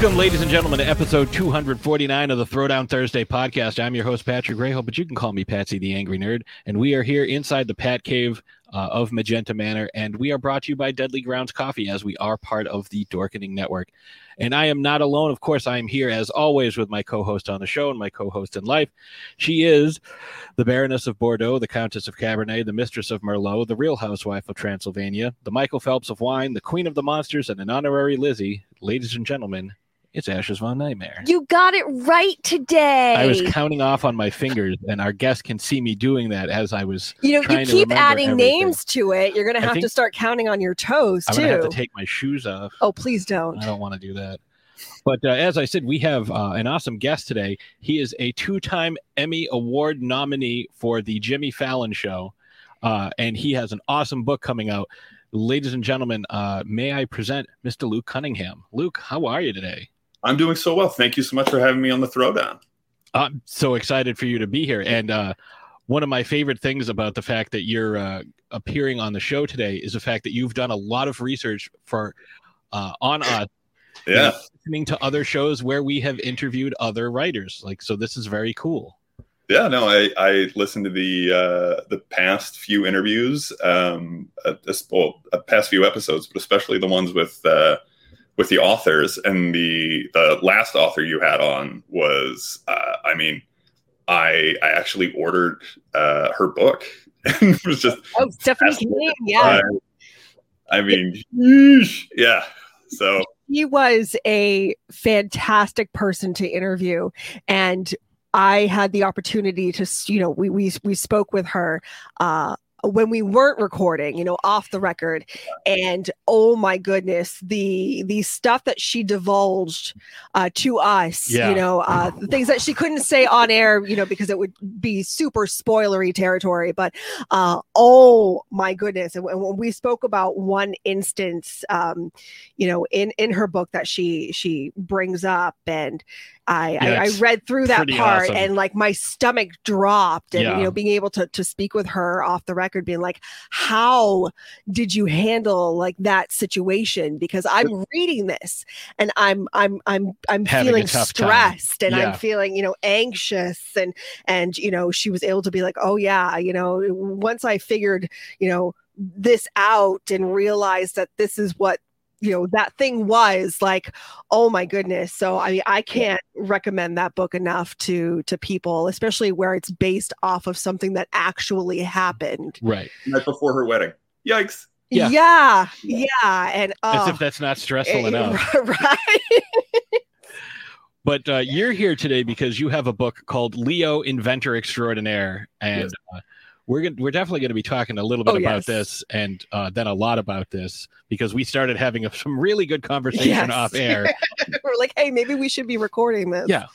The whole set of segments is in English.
Welcome, ladies and gentlemen, to episode 249 of the Throwdown Thursday podcast. I'm your host, Patrick Grayhope, but you can call me Patsy the Angry Nerd. And we are here inside the Pat Cave uh, of Magenta Manor. And we are brought to you by Deadly Grounds Coffee, as we are part of the Dorkening Network. And I am not alone. Of course, I am here, as always, with my co host on the show and my co host in life. She is the Baroness of Bordeaux, the Countess of Cabernet, the Mistress of Merlot, the Real Housewife of Transylvania, the Michael Phelps of Wine, the Queen of the Monsters, and an honorary Lizzie. Ladies and gentlemen, it's Ashes Von Nightmare. You got it right today. I was counting off on my fingers, and our guests can see me doing that as I was. You know, you keep adding everything. names to it. You're gonna have to start counting on your toes I'm too. gonna have to take my shoes off. oh, please don't. I don't want to do that. But uh, as I said, we have uh, an awesome guest today. He is a two-time Emmy Award nominee for the Jimmy Fallon Show, uh, and he has an awesome book coming out. Ladies and gentlemen, uh, may I present Mr. Luke Cunningham? Luke, how are you today? I'm doing so well. Thank you so much for having me on the throwdown. I'm so excited for you to be here. And uh, one of my favorite things about the fact that you're uh, appearing on the show today is the fact that you've done a lot of research for uh, on us, Yeah. listening to other shows where we have interviewed other writers. Like, so this is very cool. Yeah, no, I, I listened to the uh, the past few interviews, um, uh, well, uh, past few episodes, but especially the ones with uh, with the authors. And the the last author you had on was, uh, I mean, I I actually ordered uh, her book, and it was just, Oh, Stephanie. Yeah, I, I mean, yeah. So he was a fantastic person to interview, and I had the opportunity to, you know, we we we spoke with her. Uh, when we weren't recording, you know, off the record, and oh my goodness, the the stuff that she divulged uh, to us, Yeah. you know, uh, the things that she couldn't say on air, you know, because it would be super spoilery territory. But uh, oh my goodness, and when when we spoke about one instance, um, you know, in in her book that she she brings up, and I Yeah, I, I read through that part, awesome. and like my stomach dropped, and Yeah. you know, being able to to speak with her off the record, being like, how did you handle like that situation? Because I'm reading this, and I'm I'm I'm I'm Having feeling tough time. stressed, and Yeah. I'm feeling you know anxious, and and you know she was able to be like, oh yeah, you know, once I figured you know this out and realized that this is what you know that thing was like oh my goodness so i mean i can't recommend that book enough to to people especially where it's based off of something that actually happened Right. right before her wedding. Yikes. Yeah. yeah yeah, and As oh, if that's not stressful eh, enough. right But uh, you're here today because you have a book called Leo Inventor Extraordinaire, and Yes. uh, we're gonna, we're definitely going to be talking a little bit Oh, about yes. this, and uh, then a lot about this because we started having a, some really good conversation Yes. off air. we're like hey maybe we should be recording this Yeah.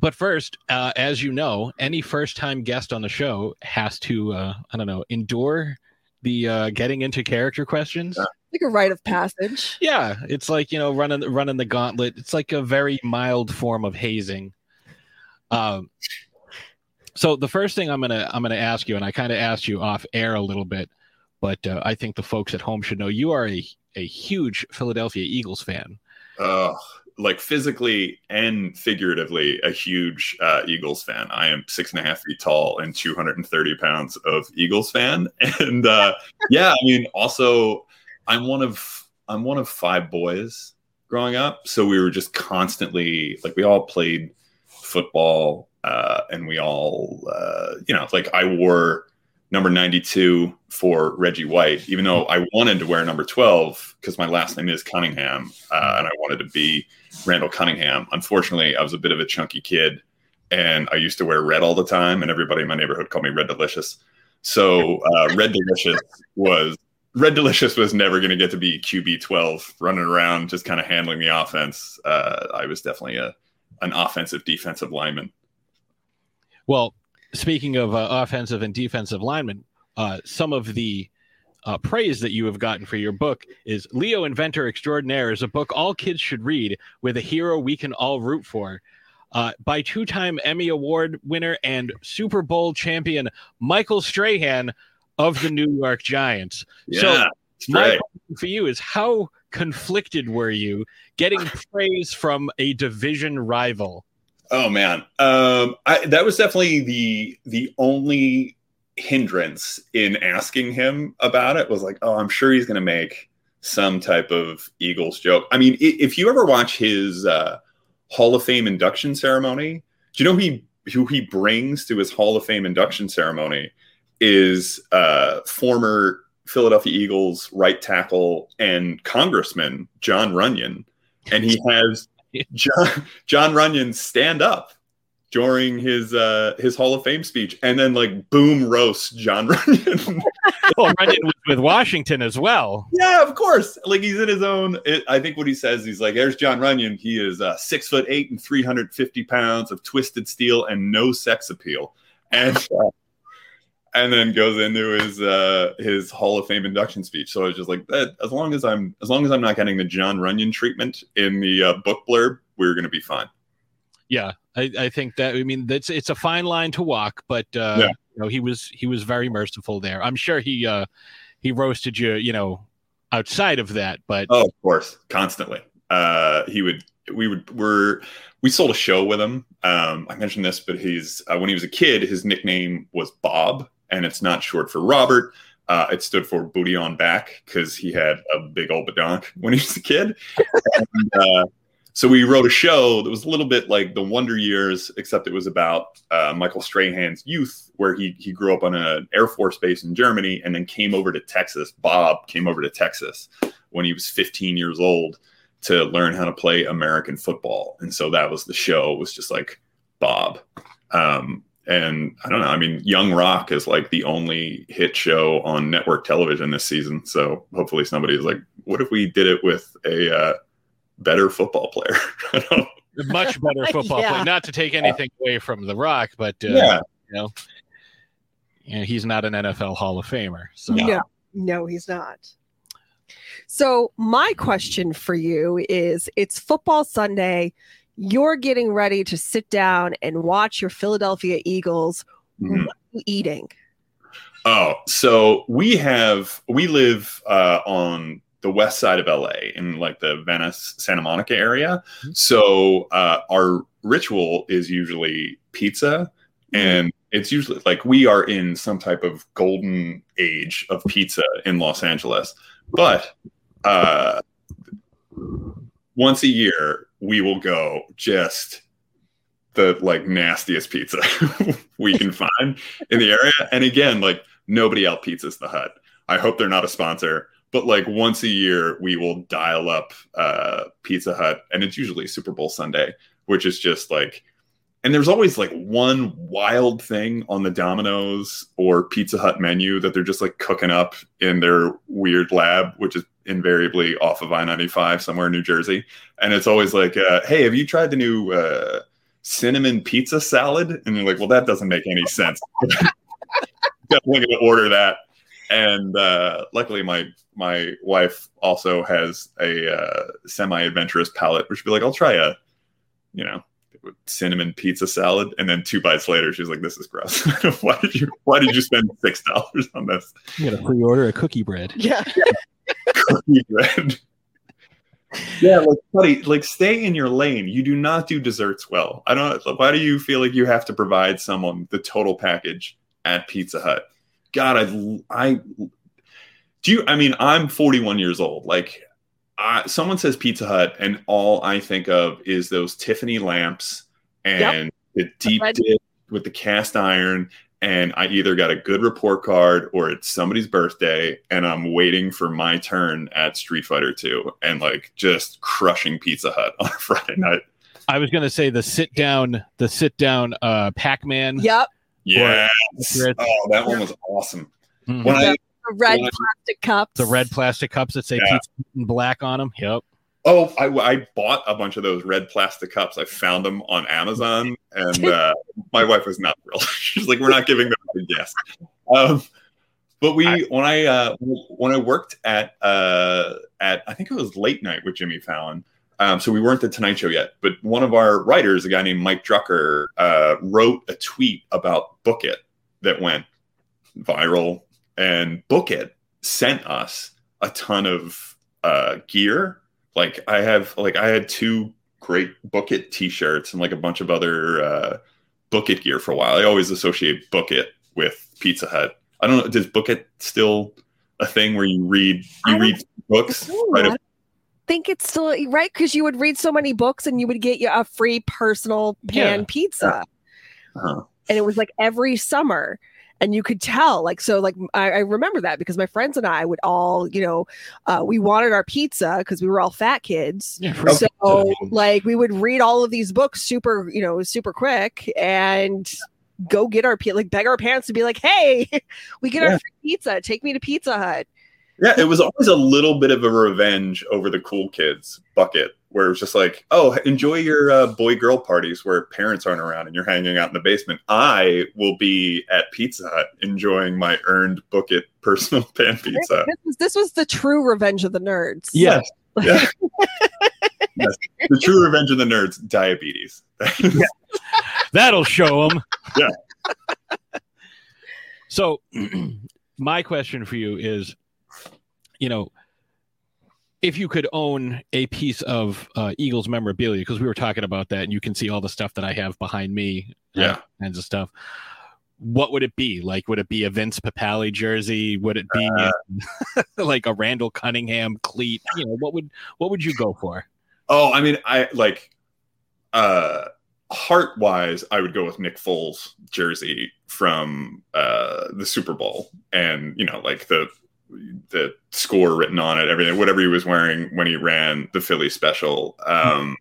But first, uh, as you know, any first-time guest on the show has to, uh, I don't know, endure the uh, getting into character questions. Yeah. like a rite of passage Yeah, it's like you know running running the gauntlet. It's like a very mild form of hazing. Um, so the first thing I'm gonna I'm gonna ask you, and I kind of asked you off air a little bit, but uh, I think the folks at home should know you are a a huge Philadelphia Eagles fan. uh, like physically and figuratively a huge uh, Eagles fan. I am six and a half feet tall and 230 pounds of Eagles fan. And uh, yeah, I mean, also I'm one of I'm one of five boys growing up, so we were just constantly like we all played football, uh, and we all uh, you know like I wore number 92 for Reggie White, even though I wanted to wear number 12 because my last name is Cunningham uh, and I wanted to be Randall Cunningham. Unfortunately, I was a bit of a chunky kid and I used to wear red all the time, and everybody in my neighborhood called me Red Delicious. So, uh, Red Delicious was. Red Delicious was never going to get to be QB twelve, running around just kind of handling the offense. Uh, I was definitely a an offensive defensive lineman. Well, speaking of uh, offensive and defensive linemen, uh, some of the uh, praise that you have gotten for your book is Leo Inventor Extraordinaire is a book all kids should read with a hero we can all root for. Uh, by two time Emmy Award winner and Super Bowl champion Michael Strahan of the New York Giants. Yeah, So, My question for you is how conflicted were you getting praise from a division rival? Oh man, um, I, that was definitely the the only hindrance in asking him about it. Was like, oh, I'm sure he's going to make some type of Eagles joke. I mean, if you ever watch his uh, Hall of Fame induction ceremony, do you know he who he brings to his Hall of Fame induction ceremony is uh, former Philadelphia Eagles right tackle and congressman Jon Runyan, and he has John Jon Runyan stand up during his uh his Hall of Fame speech and then like boom roast Jon Runyan. well, Runyan was with Washington as well. Yeah, of course. Like he's in his own. It, I think what he says, he's like, "There's Jon Runyan. He is uh, six foot eight and three hundred fifty pounds of twisted steel and no sex appeal." And uh, and then goes into his uh his Hall of Fame induction speech. So I was just like, that, as long as I'm as long as I'm not getting the Jon Runyan treatment in the uh, book blurb, we're gonna be fine. Yeah, I, I think that I mean that's it's a fine line to walk, but uh, yeah. you know he was he was very merciful there. I'm sure he uh he roasted you, you know, outside of that, but oh, of course, constantly. Uh, he would we would we're we sold a show with him. Um, I mentioned this, but he's uh, when he was a kid, his nickname was Bob and it's not short for Robert. Uh, it stood for booty on back because he had a big old badonk when he was a kid. and, uh, so we wrote a show that was a little bit like the Wonder Years, except it was about uh, Michael Strahan's youth, where he he grew up on an Air Force base in Germany and then came over to Texas. Bob came over to Texas when he was 15 years old to learn how to play American football, and so that was the show. It was just like Bob. Um, and I don't know. I mean, Young Rock is like the only hit show on network television this season. So hopefully somebody's like, what if we did it with a uh, better football player? Much better football yeah. player. Not to take anything yeah. away from The Rock, but uh, yeah, you know, you know, he's not an NFL Hall of Famer. So no, no, he's not. So my question for you is: It's football Sunday you're getting ready to sit down and watch your Philadelphia Eagles. Mm-hmm. What are you eating? Oh, so we have we live uh, on the west side of LA in like the Venice Santa Monica area. Mm-hmm. So uh, our ritual is usually pizza, mm-hmm. and it's usually like we are in some type of golden age of pizza in Los Angeles, but uh, once a year we will go just the like nastiest pizza we can find in the area. And again, like nobody out pizzas the hut. I hope they're not a sponsor, but like once a year we will dial up uh, Pizza Hut, and it's usually Super Bowl Sunday, which is just like and there's always like one wild thing on the Domino's or Pizza Hut menu that they're just like cooking up in their weird lab, which is invariably off of I 95 somewhere in New Jersey. And it's always like, uh, hey, have you tried the new uh, cinnamon pizza salad? And you're like, well, that doesn't make any sense. Definitely going to order that. And uh, luckily, my my wife also has a uh, semi adventurous palate, which would be like, I'll try a, you know, cinnamon pizza salad, and then two bites later, she's like, "This is gross. why did you Why did you spend six dollars on this?" You gotta pre-order a cookie bread. Yeah, yeah, like buddy, like stay in your lane. You do not do desserts well. I don't. Why do you feel like you have to provide someone the total package at Pizza Hut? God, I I do you. I mean, I'm 41 years old. Like I, someone says Pizza Hut, and all I think of is those Tiffany lamps and yep. the deep dip with the cast iron. And I either got a good report card or it's somebody's birthday, and I'm waiting for my turn at Street Fighter 2 and like just crushing Pizza Hut on a Friday night. I was gonna say the sit down, the sit down uh Pac Man. Yep. Yeah. Oh, that one was awesome. Mm-hmm. When I the red plastic cups. The red plastic cups that say yeah. pizza in black on them. Yep. Oh, I, I, bought a bunch of those red plastic cups. I found them on Amazon, and uh, my wife was not thrilled. She's like, "We're not giving them to guests." Um, but we, I, when I uh, when I worked at uh, at I think it was late night with Jimmy Fallon. Um, so we weren't the Tonight Show yet, but one of our writers, a guy named Mike Drucker, uh, wrote a tweet about Book It that went viral and Book It sent us a ton of uh, gear. Like I have, like I had two great Book It T-shirts and like a bunch of other uh, Book It gear for a while. I always associate Book It with Pizza Hut. I don't know. Does Book It still a thing where you read you read books? Right. I think it's still right because you would read so many books and you would get you a free personal pan Yeah. pizza. Uh-huh. and it was like every summer and you could tell like so like I, I remember that because my friends and i would all you know uh, we wanted our pizza because we were all fat kids. Yeah, so pizza. like we would read all of these books super you know super quick and go get our pizza like beg our parents to be like hey we get Yeah. our free pizza. Take me to pizza hut. Yeah, it was always a little bit of a revenge over the cool kids bucket, where it was just like, oh, enjoy your uh, boy girl parties where parents aren't around and you're hanging out in the basement. I will be at Pizza Hut enjoying my earned bucket personal pan pizza. this was, this was the true revenge of the nerds Yeah. Yeah. yes. The true revenge of the nerds, diabetes. That'll show them. Yeah. So, my question for you is, you know, if you could own a piece of uh, Eagles memorabilia, because we were talking about that, and you can see all the stuff that I have behind me, uh, Yeah. kinds of stuff. What would it be? Like, would it be a Vince Papale jersey? Would it be Uh, like a Randall Cunningham cleat? You know, what would what would you go for? Oh, I mean, I like uh heart wise, I would go with Nick Foles jersey from uh the Super Bowl and you know, like the the score written on it, everything, whatever he was wearing when he ran the Philly special. Um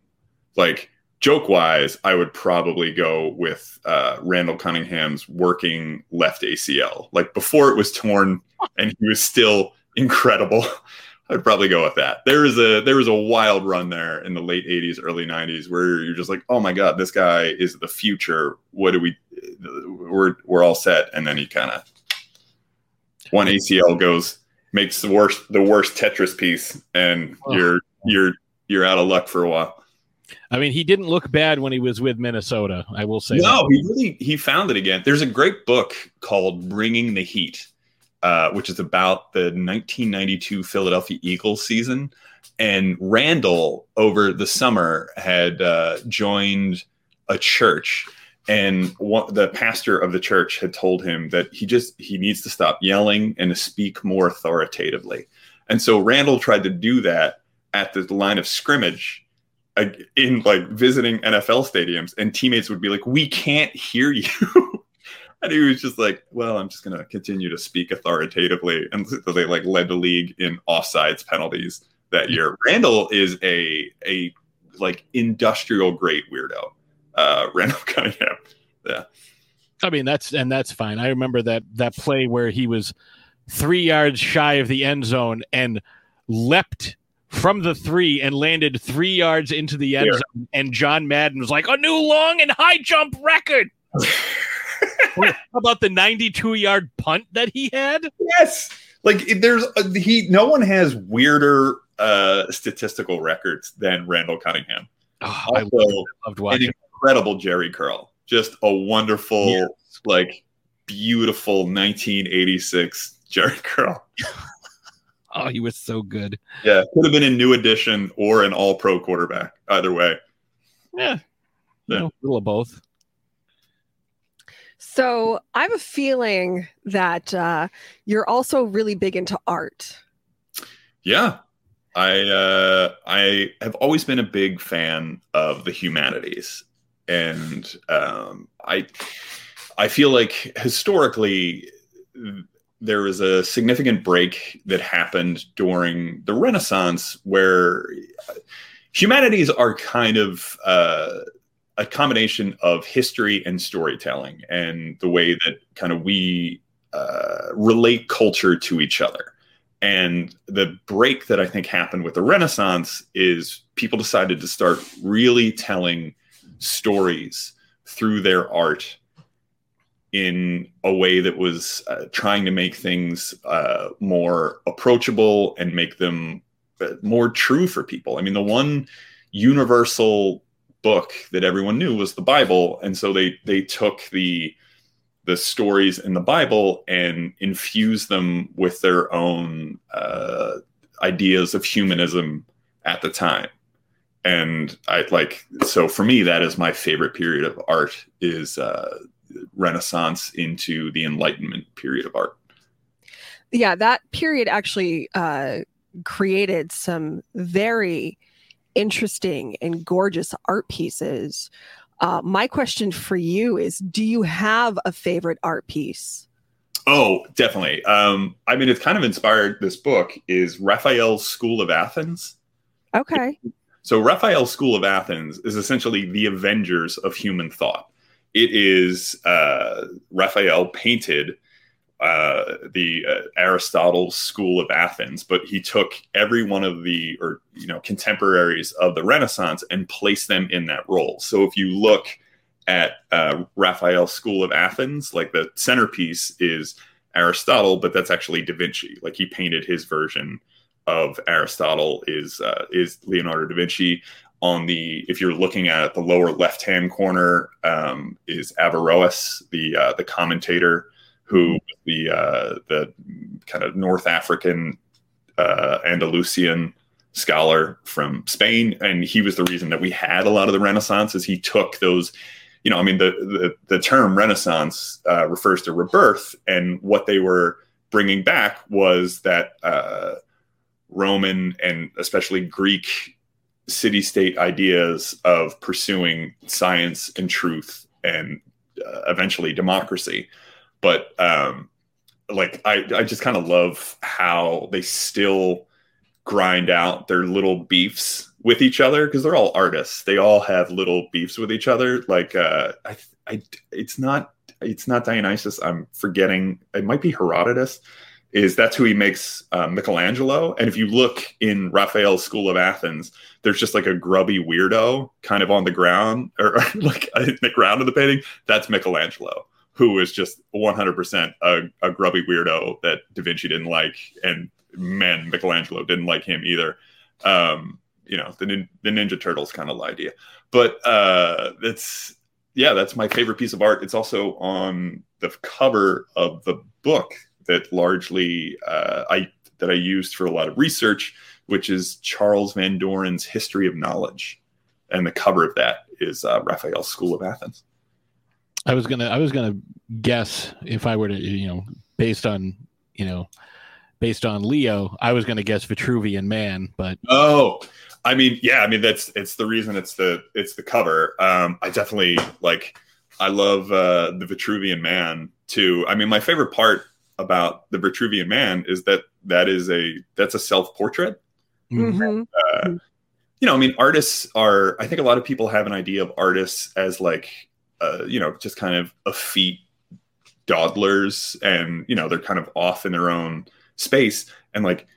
like joke wise, I would probably go with uh Randall Cunningham's working left ACL. Like before it was torn and he was still incredible. I'd probably go with that. There was a there was a wild run there in the late '80s, early '90s where you're just like, oh my god, this guy is the future. What do we? We're we're all set, and then he kind of one ACL goes makes the worst the worst Tetris piece, and Oh. you're you're you're out of luck for a while. I mean, he didn't look bad when he was with Minnesota. I will say. No, that. he really he found it again. There's a great book called "Bringing the Heat," uh, which is about the 1992 Philadelphia Eagles season. And Randall, over the summer, had uh, joined a church, and one, the pastor of the church had told him that he just he needs to stop yelling and to speak more authoritatively. And so Randall tried to do that at the line of scrimmage uh, in like visiting NFL stadiums, and teammates would be like, "We can't hear you." And he was just like, "Well, I'm just gonna continue to speak authoritatively," and so they like led the league in offsides penalties that year. Randall is a a like industrial great weirdo. Uh, Randall Cunningham. Yeah. I mean, that's and that's fine. I remember that that play where he was three yards shy of the end zone and leapt from the three and landed three yards into the end Yeah. zone. And John Madden was like, "A new long and high jump record." How about the 92 yard punt that he had? Yes, like there's a, he. No one has weirder uh, statistical records than Randall Cunningham. Oh, I Also, loved watching. Incredible Jheri curl. Just a wonderful, Yes. like beautiful 1986 Jheri curl. Oh, he was so good. Yeah, could have been a new edition or an all pro quarterback. Either way. Yeah, you Yeah. know, a little of both. So I have a feeling that uh, you're also really big into art. Yeah. I uh, I have always been a big fan of the humanities, and um, I I feel like historically there was a significant break that happened during the Renaissance where humanities are kind of uh, a combination of history and storytelling, and the way that kind of we uh, relate culture to each other. And the break that I think happened with the Renaissance is people decided to start really telling stories through their art in a way that was uh, trying to make things uh, more approachable and make them uh, more true for people. I mean, the one universal book that everyone knew was the Bible, and so they they took the the stories in the Bible and infuse them with their own uh, ideas of humanism at the time and i like so for me that is my favorite period of art is uh, renaissance into the enlightenment period of art. Yeah that period actually uh, created some very interesting and gorgeous art pieces. Uh, my question for you is do you have a favorite art piece? Oh definitely. Um, i mean it's kind of inspired this book is raphael's school of athens. Okay so raphael's school of athens is essentially the avengers of human thought it is uh, raphael painted uh, the uh, Aristotle's school of Athens, but he took every one of the or you know contemporaries of the Renaissance and placed them in that role. So if you look at uh, Raphael's school of Athens, like the centerpiece is Aristotle, but that's actually Da Vinci. Like he painted his version of Aristotle is uh, is Leonardo da Vinci. On the if you're looking at the lower left hand corner um, is Averroes, the uh, the commentator who the uh, the kind of North African uh, Andalusian scholar from Spain, and he was the reason that we had a lot of the Renaissance. Is he took those, you know, I mean, the the, the term Renaissance uh, refers to rebirth, and what they were bringing back was that uh, Roman and especially Greek city state ideas of pursuing science and truth and uh, eventually democracy but um, like I, I just kind of love how they still grind out their little beefs with each other because they're all artists. They all have little beefs with each other. Like uh, I, I, it's not it's not Dionysus. I'm forgetting. It might be Herodotus. Is that's who he makes uh, Michelangelo? And if you look in Raphael's School of Athens, there's just like a grubby weirdo kind of on the ground or, like in the ground of the painting. That's Michelangelo who is just 100% a, a grubby weirdo that Da Vinci didn't like, and man, Michelangelo didn't like him either. Um, you know, the, the Ninja Turtles kind of idea, but uh, that's yeah, that's my favorite piece of art. It's also on the cover of the book that largely uh, I that I used for a lot of research, which is Charles Van Doren's History of Knowledge, and the cover of that is uh, Raphael's School of Athens. I was gonna I was gonna guess if I were to you know based on you know based on Leo, I was gonna guess Vitruvian Man, but oh, I mean yeah, I mean that's it's the reason it's the it's the cover. Um, I definitely like I love uh, the Vitruvian Man too. I mean my favorite part about the Vitruvian Man is that that is a that's a self portrait. Mm-hmm. Uh, you know, I mean, artists are. I think a lot of people have an idea of artists as like uh, you know, just kind of effete dawdlers and, you know, they're kind of off in their own space. And like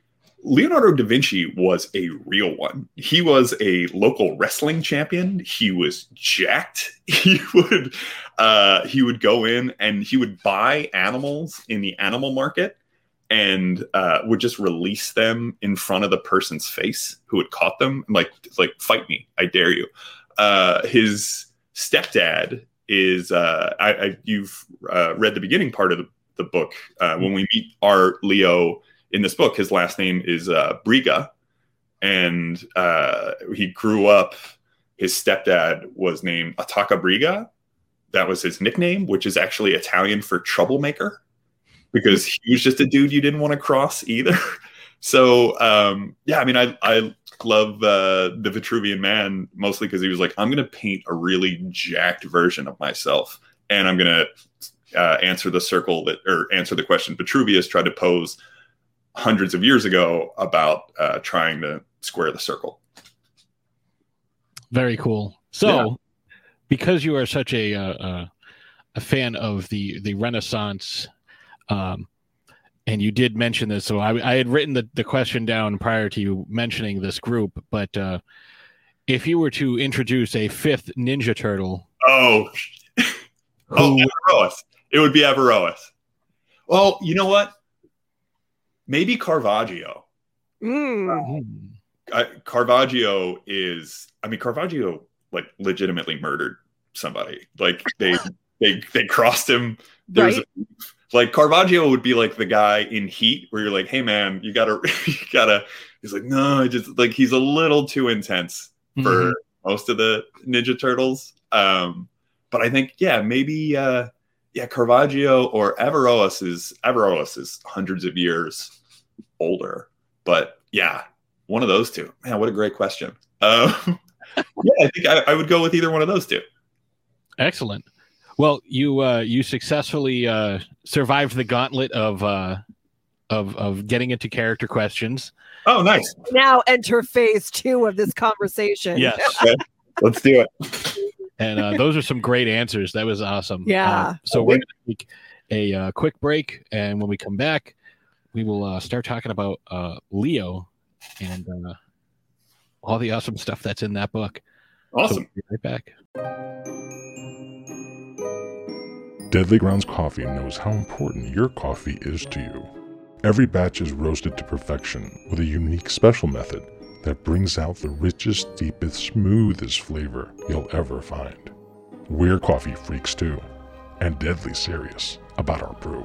Leonardo da Vinci was a real one. He was a local wrestling champion. He was jacked. He would uh, he would go in and he would buy animals in the animal market and uh, would just release them in front of the person's face who had caught them. Like like fight me, I dare you. Uh, his stepdad is uh, I, I, you've uh, read the beginning part of the, the book. Uh, when we meet our Leo in this book, his last name is uh, Briga, and uh, he grew up. His stepdad was named Attacca Briga. That was his nickname, which is actually Italian for troublemaker, because he was just a dude you didn't want to cross either. so um, yeah, I mean, I I love uh, the Vitruvian Man mostly because he was like, I'm going to paint a really jacked version of myself, and I'm going to uh, answer the circle that or answer the question Vitruvius tried to pose hundreds of years ago about uh, trying to square the circle. Very cool. So, yeah. because you are such a uh, a fan of the the Renaissance. Um, and you did mention this, so I, I had written the, the question down prior to you mentioning this group. But uh, if you were to introduce a fifth Ninja Turtle, oh, oh, Averroes, it would be Averroes. Well, you know what? Maybe Caravaggio. Mm. Uh, Caravaggio is, I mean, Caravaggio like legitimately murdered somebody. Like they they they crossed him. There's right? a, like Caravaggio would be like the guy in Heat, where you're like, "Hey man, you gotta you gotta he's like, no, I just like he's a little too intense for Mhm. most of the Ninja Turtles. Um, but I think, yeah, maybe, uh, yeah, Caravaggio or Averroes is Averroes is hundreds of years older. But yeah, one of those two. Man, what a great question. Um, yeah, I think I, I would go with either one of those two. Excellent. Well, you uh, you successfully uh, survived the gauntlet of uh, of of getting into character questions. Oh, nice. Now enter phase two of this conversation. Yes, Let's do it. and uh, those are some great answers. That was awesome. Yeah. Uh, so we're gonna take a uh, quick break, and when we come back, we will uh, start talking about uh, Leo and uh, all the awesome stuff that's in that book. So Awesome. we'll be right back. Deadly Grounds Coffee knows how important your coffee is to you. Every batch is roasted to perfection with a unique special method that brings out the richest, deepest, smoothest flavor you'll ever find. We're coffee freaks too, and deadly serious about our brew.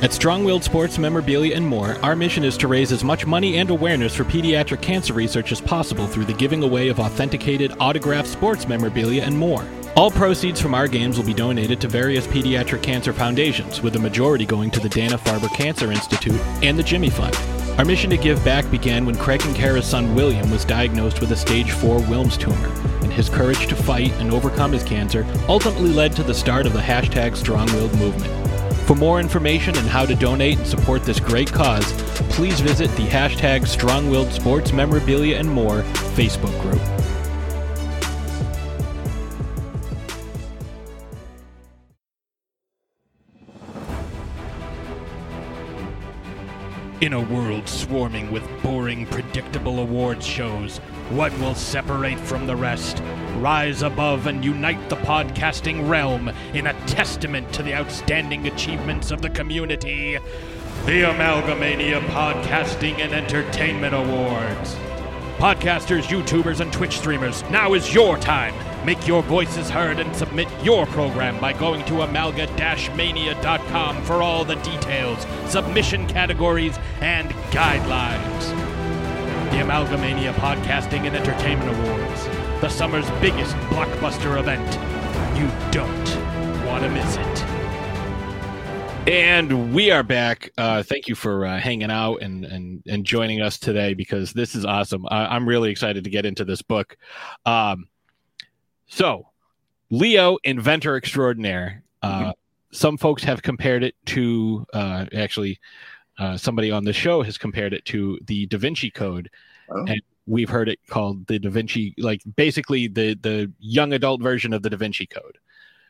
At Strong Willed Sports Memorabilia and more, our mission is to raise as much money and awareness for pediatric cancer research as possible through the giving away of authenticated, autographed sports memorabilia and more. All proceeds from our games will be donated to various pediatric cancer foundations, with the majority going to the Dana Farber Cancer Institute and the Jimmy Fund. Our mission to give back began when Craig and Kara's son William was diagnosed with a stage 4 Wilms tumor, and his courage to fight and overcome his cancer ultimately led to the start of the hashtag Strong Willed movement. For more information on how to donate and support this great cause, please visit the hashtag Strong Willed Sports Memorabilia and More Facebook group. In a world swarming with boring, predictable awards shows, what will separate from the rest? Rise above and unite the podcasting realm in a testament to the outstanding achievements of the community. The Amalgamania Podcasting and Entertainment Awards. Podcasters, YouTubers, and Twitch streamers, now is your time. Make your voices heard and submit your program by going to amalga-mania.com for all the details, submission categories, and guidelines. The Amalgamania Podcasting and Entertainment Awards, the summer's biggest blockbuster event. You don't want to miss it. And we are back. Uh, thank you for uh, hanging out and, and and joining us today because this is awesome. I, I'm really excited to get into this book. Um, so, Leo, inventor extraordinaire. Uh, Some folks have compared it to uh, actually. Uh, somebody on the show has compared it to the Da Vinci Code, Oh. and we've heard it called the Da Vinci, like basically the the young adult version of the Da Vinci Code.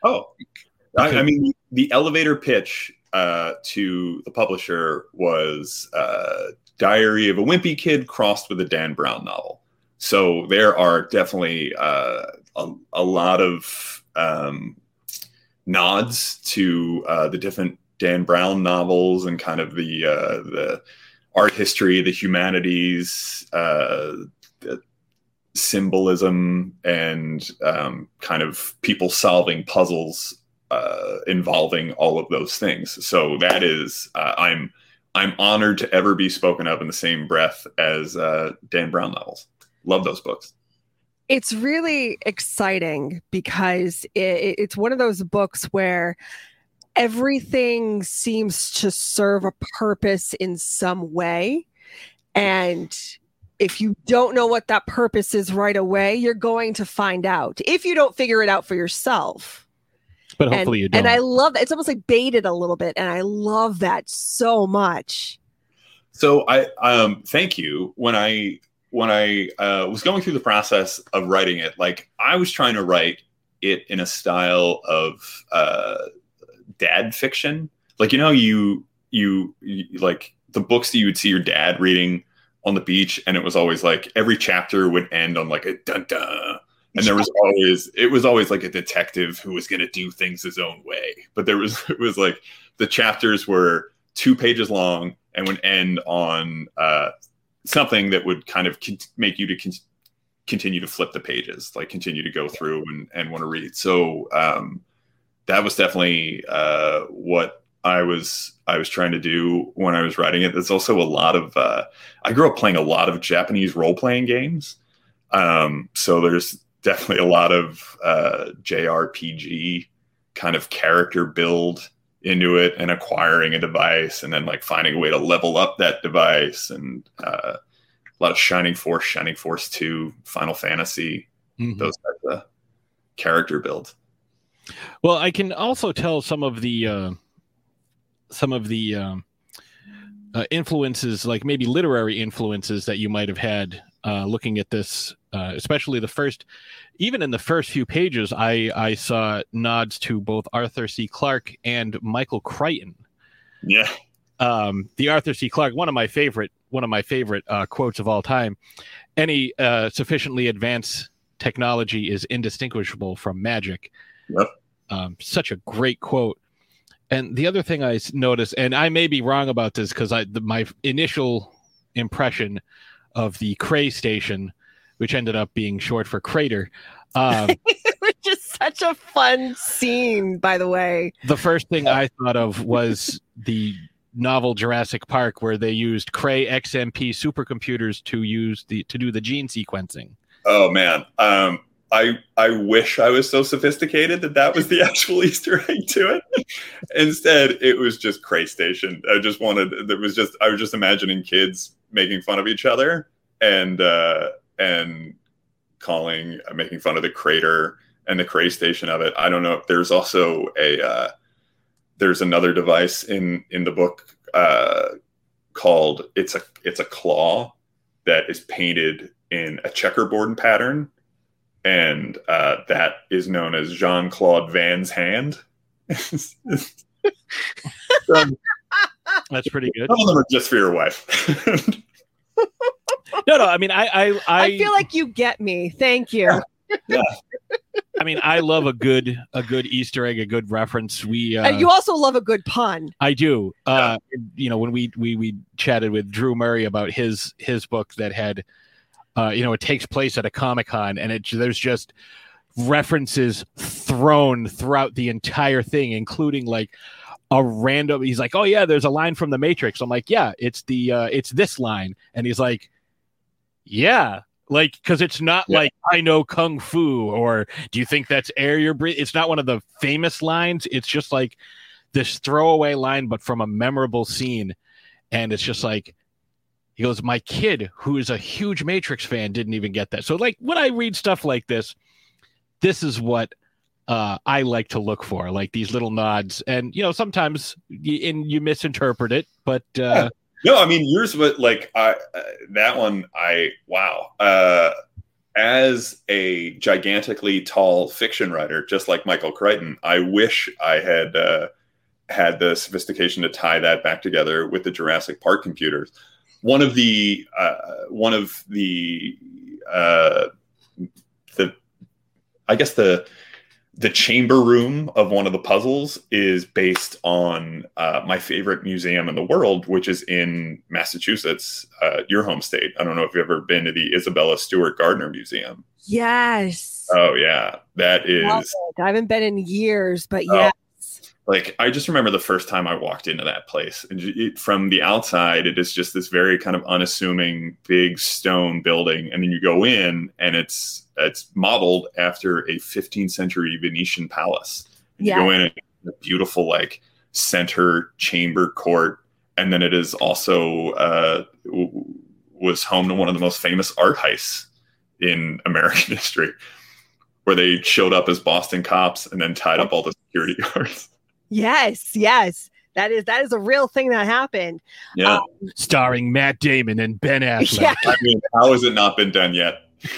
Oh, I, I mean, the elevator pitch uh, to the publisher was uh, Diary of a Wimpy Kid crossed with a Dan Brown novel. So there are definitely uh, a, a lot of um, nods to uh, the different Dan Brown novels and kind of the uh, the art history, the humanities, uh, the symbolism, and um, kind of people solving puzzles uh, involving all of those things. So that is, uh, I'm I'm honored to ever be spoken of in the same breath as uh, Dan Brown novels. Love those books. it's really exciting because it, it's one of those books where everything seems to serve a purpose in some way and if you don't know what that purpose is right away you're going to find out if you don't figure it out for yourself But and, hopefully you don't. and i love that it's almost like baited a little bit and i love that so much So I um, thank you when I when I uh, was going through the process of writing it. Like I was trying to write it in a style of uh, dad fiction. Like you know you you, you like the books that you would see your dad reading on the beach, and it was always like every chapter would end on like a dun dun. And there was always it was always like a detective who was going to do things his own way. But there was it was like the chapters were two pages long and would end on uh, something that would kind of con- make you to con- continue to flip the pages, like continue to go through and, and want to read. So um, that was definitely uh, what I was I was trying to do when I was writing it. There's also a lot of uh, I grew up playing a lot of Japanese role playing games, um, so there's definitely a lot of uh, JRPG kind of character build into it and acquiring a device and then like finding a way to level up that device and uh, a lot of Shining Force, Shining Force 2, Final Fantasy, mm-hmm. those types of character builds. Well, I can also tell some of the uh, some of the um, uh, influences, like maybe literary influences that you might have had uh, looking at this, uh, especially the first, even in the first few pages, I I saw nods to both Arthur C. Clarke and Michael Crichton. Yeah. Um, the Arthur C. Clarke, one of my favorite one of my favorite uh, quotes of all time. Any uh, sufficiently advanced technology is indistinguishable from magic. Yep. Um, such a great quote. And the other thing I noticed, and I may be wrong about this because I the, my initial impression of the Cray station, which ended up being short for crater, um, which is such a fun scene, by the way. The first thing I thought of was the novel Jurassic Park, where they used Cray XMP supercomputers to use the to do the gene sequencing. Oh man, um, I I wish I was so sophisticated that that was the actual Easter egg to it. Instead, it was just Cray Station. I just wanted. There was just I was just imagining kids making fun of each other and uh, and calling uh, making fun of the crater and the Cray Station of it. I don't know if there's also a uh, there's another device in in the book uh, called it's a it's a claw that is painted in a checkerboard pattern, and uh, that is known as Jean Claude Van's hand. That's pretty good. Some of them are just for your wife. no, no. I mean, I, I, I, I, feel like you get me. Thank you. yeah. I mean, I love a good a good Easter egg, a good reference. We uh, and you also love a good pun. I do. Uh, you know, when we we we chatted with Drew Murray about his his book that had, uh, you know, it takes place at a comic con, and it there's just references thrown throughout the entire thing, including like a random. He's like, "Oh yeah, there's a line from the Matrix." I'm like, "Yeah, it's the uh, it's this line," and he's like, "Yeah." like because it's not yeah. like I know kung fu or do you think that's air you're breathing? It's not one of the famous lines. It's just like this throwaway line, but from a memorable scene, and it's just like he goes, "My kid, who is a huge Matrix fan, didn't even get that." So like when I read stuff like this, this is what uh, I like to look for, like these little nods, and you know sometimes you, and you misinterpret it, but. Uh, yeah no, I mean yours. What like I uh, that one? I wow. Uh, as a gigantically tall fiction writer, just like Michael Crichton, I wish I had uh, had the sophistication to tie that back together with the Jurassic Park computers. One of the uh, one of the uh, the I guess the the chamber room of one of the puzzles is based on uh, my favorite museum in the world, which is in Massachusetts, uh, your home state. I don't know if you've ever been to the Isabella Stewart Gardner Museum. Yes. Oh yeah, that is. I haven't been in years, but oh, yes like I just remember the first time I walked into that place, and it, from the outside, it is just this very kind of unassuming big stone building, and then you go in, and it's it's modeled after a 15th century Venetian palace. Yeah. You go in, and a beautiful like center chamber court, and then it is also uh, was home to one of the most famous art heists in American history, where they showed up as Boston cops and then tied up all the security guards. Yes, yes. That is that is a real thing that happened. Yeah. Um, Starring Matt Damon and Ben Affleck. Yeah. I mean, how has it not been done yet?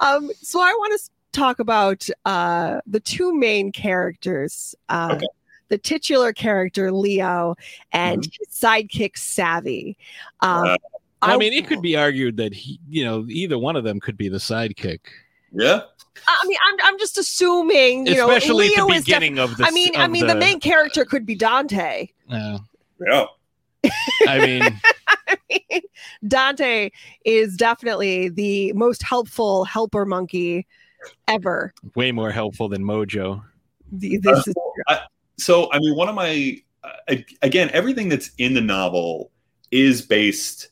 um, so I want to talk about uh, the two main characters uh, okay. the titular character Leo and Mhm. his sidekick Savvy. Um, Uh, I mean, it could be argued that he, you know, either one of them could be the sidekick, Yeah. I mean, I'm, I'm just assuming, you especially know, at the is def- beginning of the. I mean, I mean, the, main character could be Dante. uh, Yeah. I mean, I mean, Dante is definitely the most helpful helper monkey ever. way more helpful than Mojo. The- This is so i mean one of my uh, again everything that's in the novel is based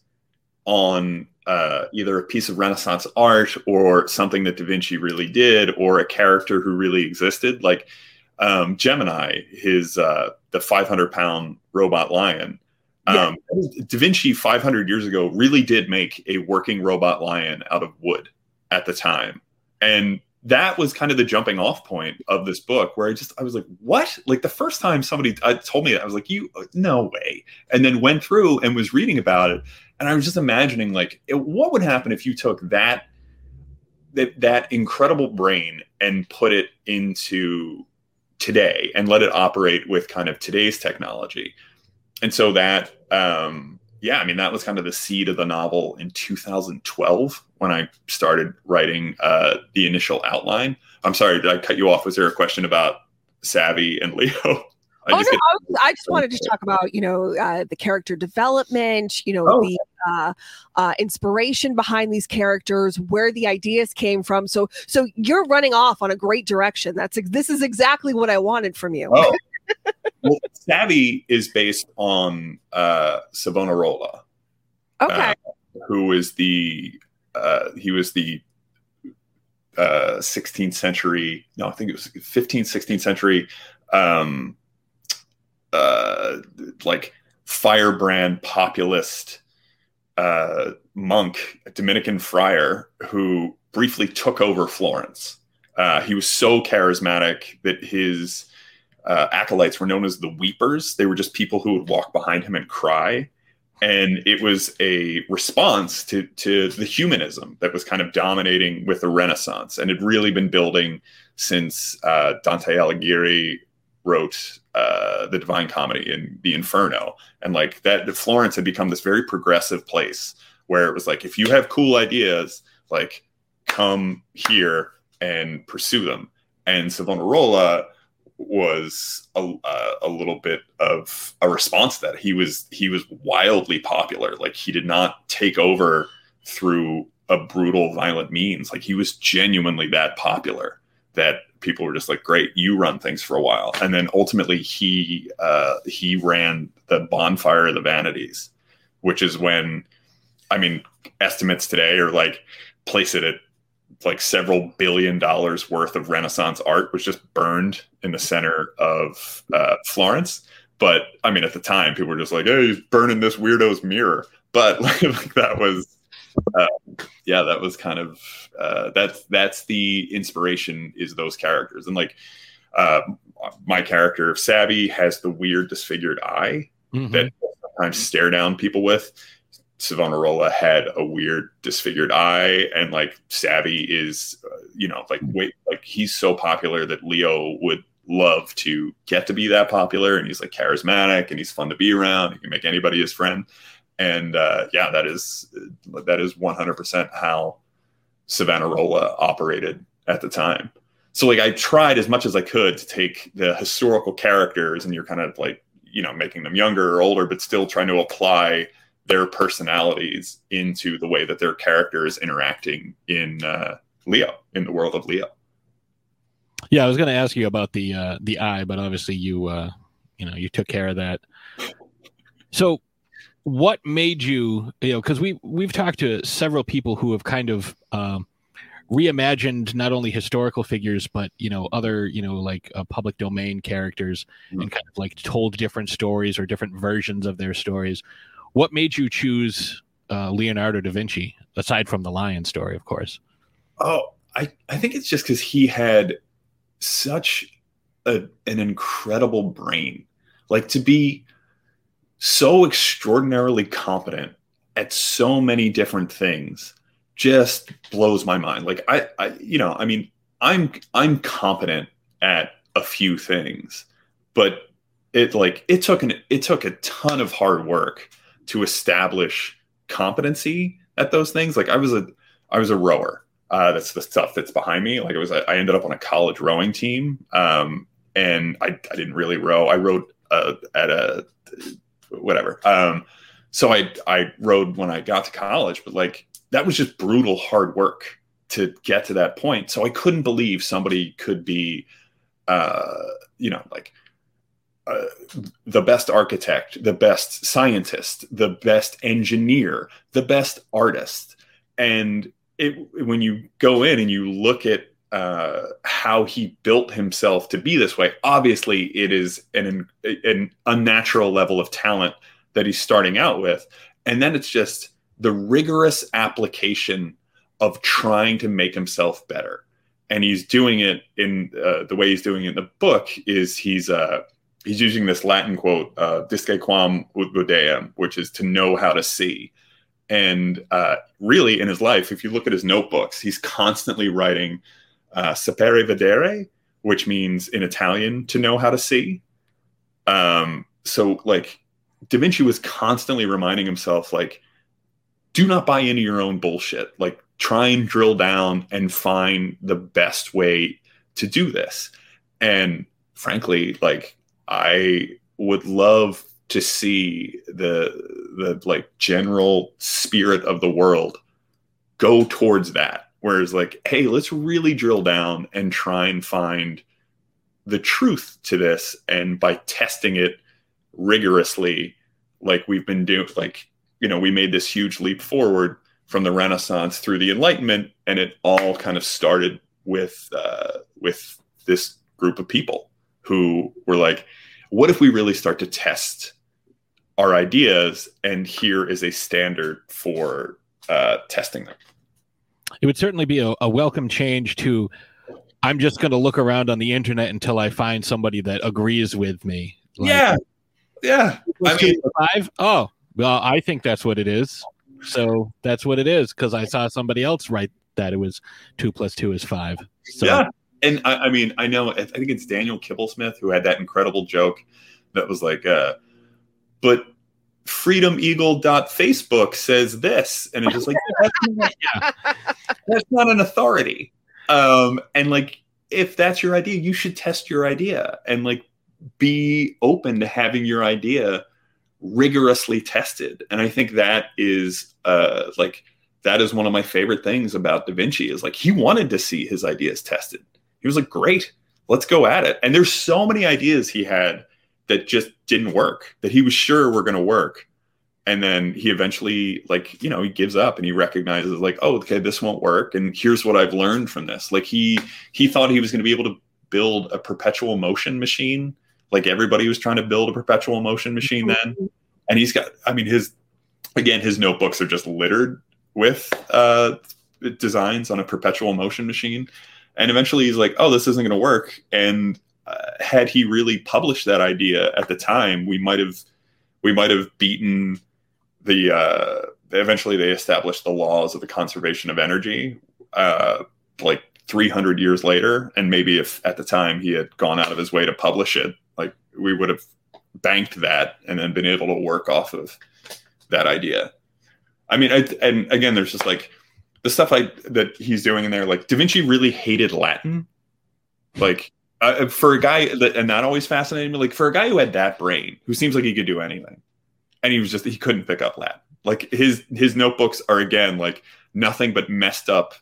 on uh, either a piece of renaissance art or something that da vinci really did or a character who really existed like um, gemini his uh, the 500 pound robot lion. Yeah. um, da vinci 500 years ago really did make a working robot lion out of wood at the time. And that was kind of the jumping off point of this book where i just i was like what? Like the first time somebody uh, told me that i was like you no way. And then went through and was reading about it and i was just imagining like it, what would happen if you took that that that incredible brain and put it into today and let it operate with kind of today's technology? And so that um yeah i mean that was kind of the seed of the novel in 2012 when i started writing uh the initial outline. I'm sorry did i cut you off? Was there a question about savvy and leo I oh no, just get- I, was, I just wanted to talk about you know uh, the character development, you know Oh. the uh, uh, inspiration behind these characters, where the ideas came from. So so you're running off on a great direction. That's this is exactly what I wanted from you. oh well savvy is based on uh savonarola okay, who is the uh, he was the uh, 16th century no i think it was 15th 16th century um, uh, like firebrand populist uh, monk a dominican friar who briefly took over florence. Uh, he was so charismatic that his uh, acolytes were known as the weepers. They were just people who would walk behind him and cry. And it was a response to to the humanism that was kind of dominating with the Renaissance, and had really been building since uh, Dante Alighieri wrote uh, the Divine Comedy and the Inferno, and like that, Florence had become this very progressive place where it was like, if you have cool ideas, like come here and pursue them. And Savonarola was a, a little bit of a response to that. He was he was wildly popular. Like he did not take over through a brutal violent means. Like he was genuinely that popular that people were just like great you run things for a while and then ultimately he uh he ran the bonfire of the vanities which is when i mean estimates today are like place it at like several billion dollars worth of Renaissance art was just burned in the center of uh, Florence. But I mean, at the time, people were just like, "Hey, he's burning this weirdo's mirror." But like, that was, uh, yeah, that was kind of uh, that's that's the inspiration is those characters, and like uh, my character Savvy has the weird disfigured eye Mhm. that sometimes stare down people with. Savonarola had a weird disfigured eye, and like Savvy is, uh, you know, like wait, like he's so popular that Leo would love to get to be that popular, and he's like charismatic and he's fun to be around. He can make anybody his friend, and uh, yeah, that is that is one hundred percent how Savonarola operated at the time. So like I tried as much as I could to take the historical characters, and you're kind of like you know making them younger or older, but still trying to apply their personalities into the way that their character is interacting in uh, Leo, in the world of Leo. Yeah, I was going to ask you about the uh, the eye, but obviously you uh, you know you took care of that. So, what made you you know because we we've talked to several people who have kind of um, reimagined not only historical figures but you know other you know like uh, public domain characters Mhm. and kind of like told different stories or different versions of their stories. What made you choose uh, Leonardo da Vinci aside from the lion story, of course? Oh, I, I think it's just because he had such a, an incredible brain. Like to be so extraordinarily competent at so many different things just blows my mind. Like I, I you know, I mean, I'm I'm competent at a few things, but it like it took an it took a ton of hard work to establish competency at those things. Like I was a I was a rower. Uh, that's the stuff that's behind me. Like it was, I ended up on a college rowing team, um, and I, I didn't really row. I rowed uh, at a whatever. Um, so I I rode when I got to college, but like that was just brutal hard work to get to that point. So I couldn't believe somebody could be, uh, you know, like uh, the best architect, the best scientist, the best engineer, the best artist. And it, when you go in and you look at uh, how he built himself to be this way, obviously it is an, an unnatural level of talent that he's starting out with. And then it's just the rigorous application of trying to make himself better. And he's doing it in uh, the way he's doing it in the book is he's uh, he's using this Latin quote, uh, "Disce quam ut videam," which is to know how to see. And uh, really, in his life, if you look at his notebooks, he's constantly writing uh, "sapere vedere," which means in Italian to know how to see. Um, so, like, Da Vinci was constantly reminding himself, like, do not buy into your own bullshit. Like, try and drill down and find the best way to do this. And frankly, like I would love to see the the like general spirit of the world go towards that. Whereas like, hey, let's really drill down and try and find the truth to this and by testing it rigorously like we've been doing like you know we made this huge leap forward from the Renaissance through the Enlightenment, and it all kind of started with uh, with this group of people who were like, "What if we really start to test our ideas?" And here is a standard for uh, testing them. It would certainly be a, a welcome change to. I'm just going to look around on the internet until I find somebody that agrees with me. Like, yeah, yeah. I mean, five. Oh, well, I think that's what it is. So that's what it is because I saw somebody else write that it was two plus two is five. So. Yeah. And I, I, mean, I know, I think it's Daniel Kibblesmith who had that incredible joke that was like, uh, but freedomeagle.facebook says this. And it's just like, that's, not, yeah, that's not an authority. Um, and like, if that's your idea, you should test your idea and like be open to having your idea rigorously tested. And I think that is uh, like that is one of my favorite things about Da Vinci is like he wanted to see his ideas tested. He was like, great, let's go at it. And there's so many ideas he had that just didn't work that he was sure were going to work. And then he eventually, like, you know, he gives up and he recognizes, like, oh, okay, this won't work. And here's what I've learned from this. Like, he he thought he was going to be able to build a perpetual motion machine like everybody was trying to build a perpetual motion machine then. And he's got, I mean, his, again, his notebooks are just littered with uh, designs on a perpetual motion machine. And eventually he's like, oh, this isn't going to work. And had he really published that idea at the time, we might have, we might have beaten the, uh, eventually they established the laws of the conservation of energy, uh, like 300 years later. And maybe if at the time he had gone out of his way to publish it, like we would have banked that and then been able to work off of that idea. I mean, I, and again, there's just like the stuff I that he's doing in there. Like Da Vinci really hated Latin. Like uh, for a guy that, and that always fascinated me. Like for a guy who had that brain, who seems like he could do anything, and he was just he couldn't pick up Latin. Like his his notebooks are again like nothing but messed up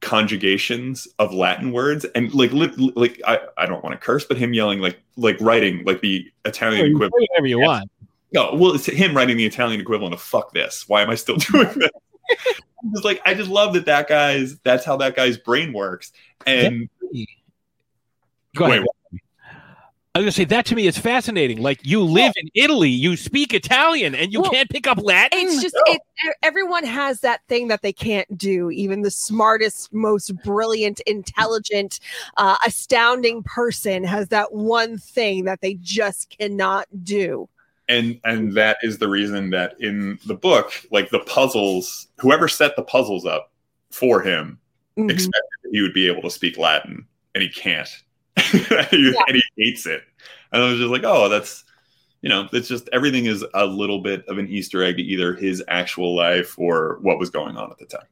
conjugations of Latin words and like li- like I, I don't want to curse, but him yelling like like writing like the Italian oh, equivalent. Whatever you want. No, well, it's him writing the Italian equivalent of "fuck this." Why am I still doing this? just like I just love that that guy's that's how that guy's brain works. And Go ahead. Wait, I was gonna say that to me is fascinating. Like you live in Italy, you speak Italian, and you well, can't pick up Latin. It's just no. it, everyone has that thing that they can't do. Even the smartest, most brilliant, intelligent, uh, astounding person has that one thing that they just cannot do. And and that is the reason that in the book, like the puzzles, whoever set the puzzles up for him mm-hmm. expected that he would be able to speak Latin, and he can't yeah. and he hates it. and I was just like, oh, that's you know, it's just everything is a little bit of an Easter egg to either his actual life or what was going on at the time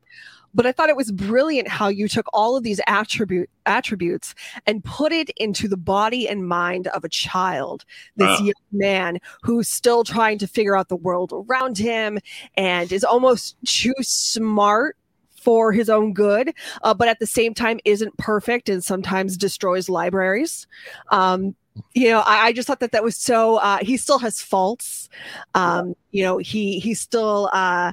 but I thought it was brilliant how you took all of these attribute attributes and put it into the body and mind of a child, this Wow. young man who's still trying to figure out the world around him and is almost too smart for his own good, uh, but at the same time isn't perfect and sometimes destroys libraries. Um, you know, I, I just thought that that was so. Uh, he still has faults. Um, you know, he he still. Uh,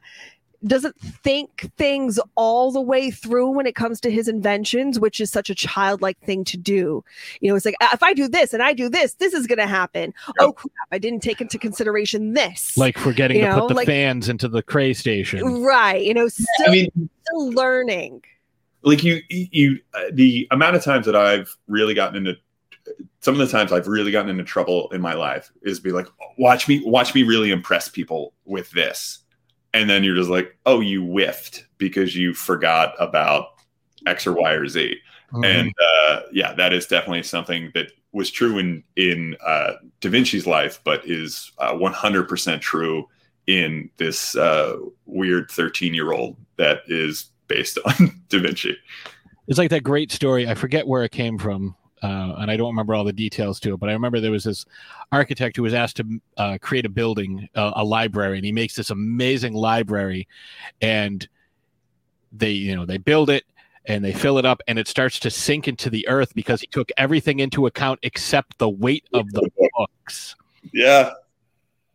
doesn't think things all the way through when it comes to his inventions, which is such a childlike thing to do. You know, it's like "Ah, if I do this and I do this, this is going to happen. Oh crap! I didn't take into consideration this. Like forgetting You to know, put the like- fans into the cray station. right? You know, still, I mean, still learning. like you, you, uh, the amount of times that I've really gotten into, some of the times I've really gotten into trouble in my life is be like, watch me, watch me really impress people with this, and then you're just like, oh, you whiffed because you forgot about X or Y or Z. Mhm. and uh, yeah, that is definitely something that was true in in uh, Da Vinci's life, but is uh, 100% true in this uh, weird 13 year old that is based on Da Vinci. It's like that great story. I forget where it came from, uh, and I don't remember all the details to it. But I remember there was this architect who was asked to uh, create a building, uh, a library, and he makes this amazing library, and they, you know, they build it and they fill it up, and it starts to sink into the earth because he took everything into account except the weight of the books. Yeah,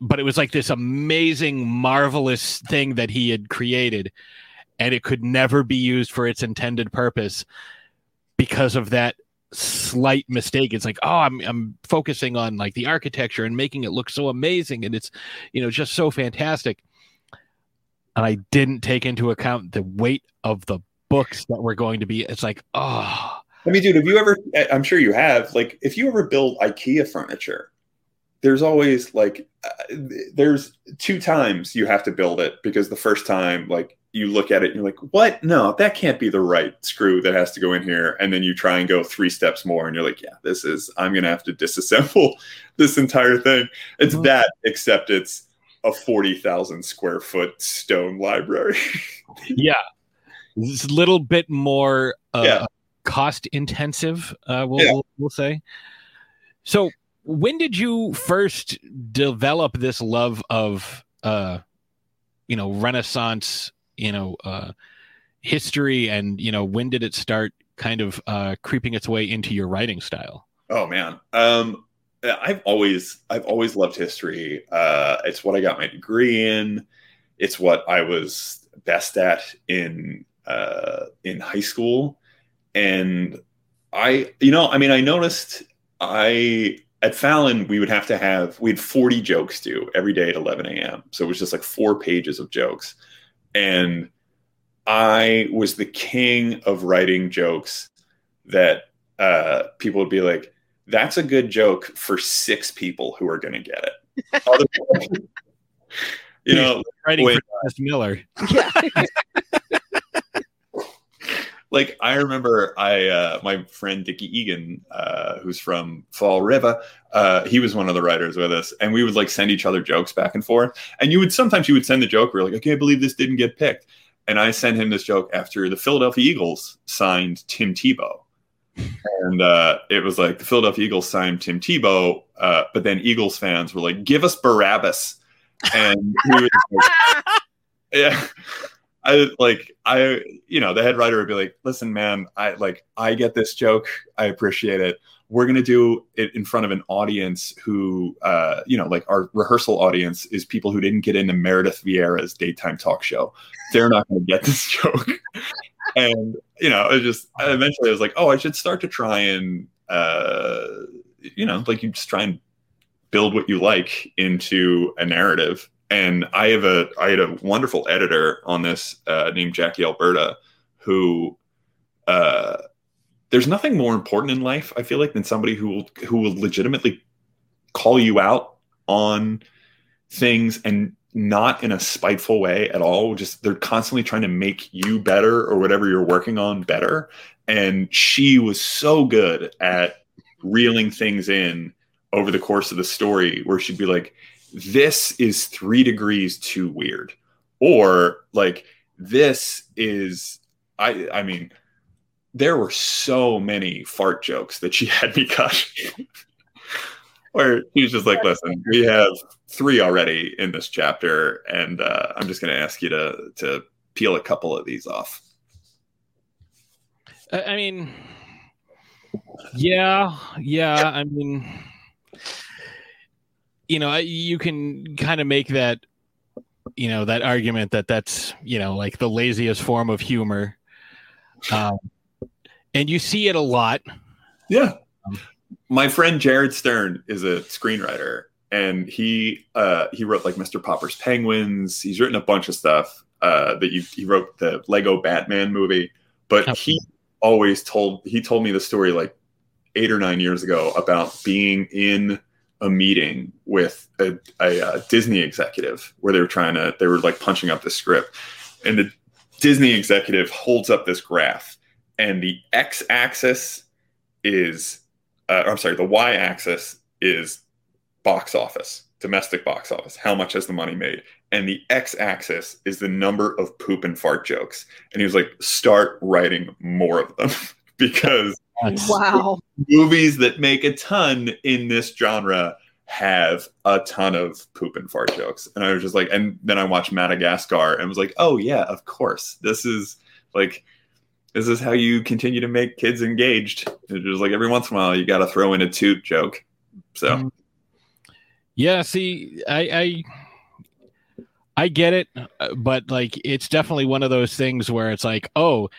But it was like this amazing, marvelous thing that he had created, and it could never be used for its intended purpose because of that slight mistake. It's like, oh, I'm I'm focusing on like the architecture and making it look so amazing, and it's you know just so fantastic. And I didn't take into account the weight of the books that were going to be. It's like, oh, I mean, dude, have you ever? I'm sure you have. Like, if you ever build IKEA furniture, there's always like, uh, there's two times you have to build it because the first time, like, you look at it and you're like, what? No, that can't be the right screw that has to go in here. And then you try and go three steps more and you're like, yeah, this is, I'm going to have to disassemble this entire thing. It's Mhm. that, except it's a 40,000 square foot stone library. yeah, it's a little bit more uh, Yeah. cost intensive. Uh, we'll, Yeah. we'll we'll say. So, when did you first develop this love of, uh, you know, Renaissance, you know, uh, history, and you know, when did it start kind of uh, creeping its way into your writing style? Oh man, um, I've always I've always loved history. Uh, it's what I got my degree in. It's what I was best at in uh, in high school, and I, you know, I mean, I noticed I at Fallon we would have to have we had forty jokes due every day at eleven a.m. So it was just like four pages of jokes, and I was the king of writing jokes that uh, people would be like, "That's a good joke for six people who are going to get it." Other people- you know, Writing Wait. for Dennis Miller. Yeah. like I remember I uh, my friend Dickie Egan, uh, who's from Fall River, uh, he was one of the writers with us, and we would like send each other jokes back and forth. And you would sometimes you would send the joke, we are like, I can't believe this didn't get picked. And I sent him this joke after the Philadelphia Eagles signed Tim Tebow. And uh, it was like the Philadelphia Eagles signed Tim Tebow, uh, but then Eagles fans were like, "Give us Barabbas," and we like, yeah i like i you know the head writer would be like listen man i like i get this joke. I appreciate it. We're to do it in front of an audience who uh you know like our rehearsal audience is people who didn't get into meredith vieira's daytime talk show. They're not to get this joke. And you know it just eventually i was like oh i should start to try and uh you know like you just try and build what you like into a narrative and I have a I had a wonderful editor on this uh, named Jackie Alberta, who uh, there's nothing more important in life. I feel like than somebody who will who will legitimately call you out on things and not in a spiteful way at all. Just they're constantly trying to make you better or whatever you're working on better. And she was so good at reeling things in over the course of the story where she'd be like, this is three degrees too weird. Or like, this is, I, I mean, there were so many fart jokes that she had me cut. Where she was just like, listen, we have three already in this chapter, and uh, I'm just going to ask you to to peel a couple of these off. I mean, yeah, yeah. I mean, you know, you can kind of make that, you know, that argument that that's, you know, like the laziest form of humor. Um, and you see it a lot. Yeah. My friend Jared Stern is a screenwriter and he uh, he wrote like Mr. Popper's Penguins. He's written a bunch of stuff. Uh, that you, he wrote the Lego Batman movie, but oh. he always told he told me the story like eight or nine years ago about being in a meeting with a, a, a, Disney executive where they were trying to they were like punching up the script, and the Disney executive holds up this graph, and the x-axis is uh, I'm sorry, the y-axis is box office, domestic box office. How much has the money made? And the x-axis is the number of poop and fart jokes. And he was like, start writing more of them because wow, movies that make a ton in this genre have a ton of poop and fart jokes. And I was just like, and then I watched Madagascar and was like, oh yeah, of course. This is like this is how you continue to make kids engaged. It's just like every once in a while you got to throw in a toot joke. So, mm-hmm. yeah. See, I, I, I get it, but like it's definitely one of those things where it's like, oh,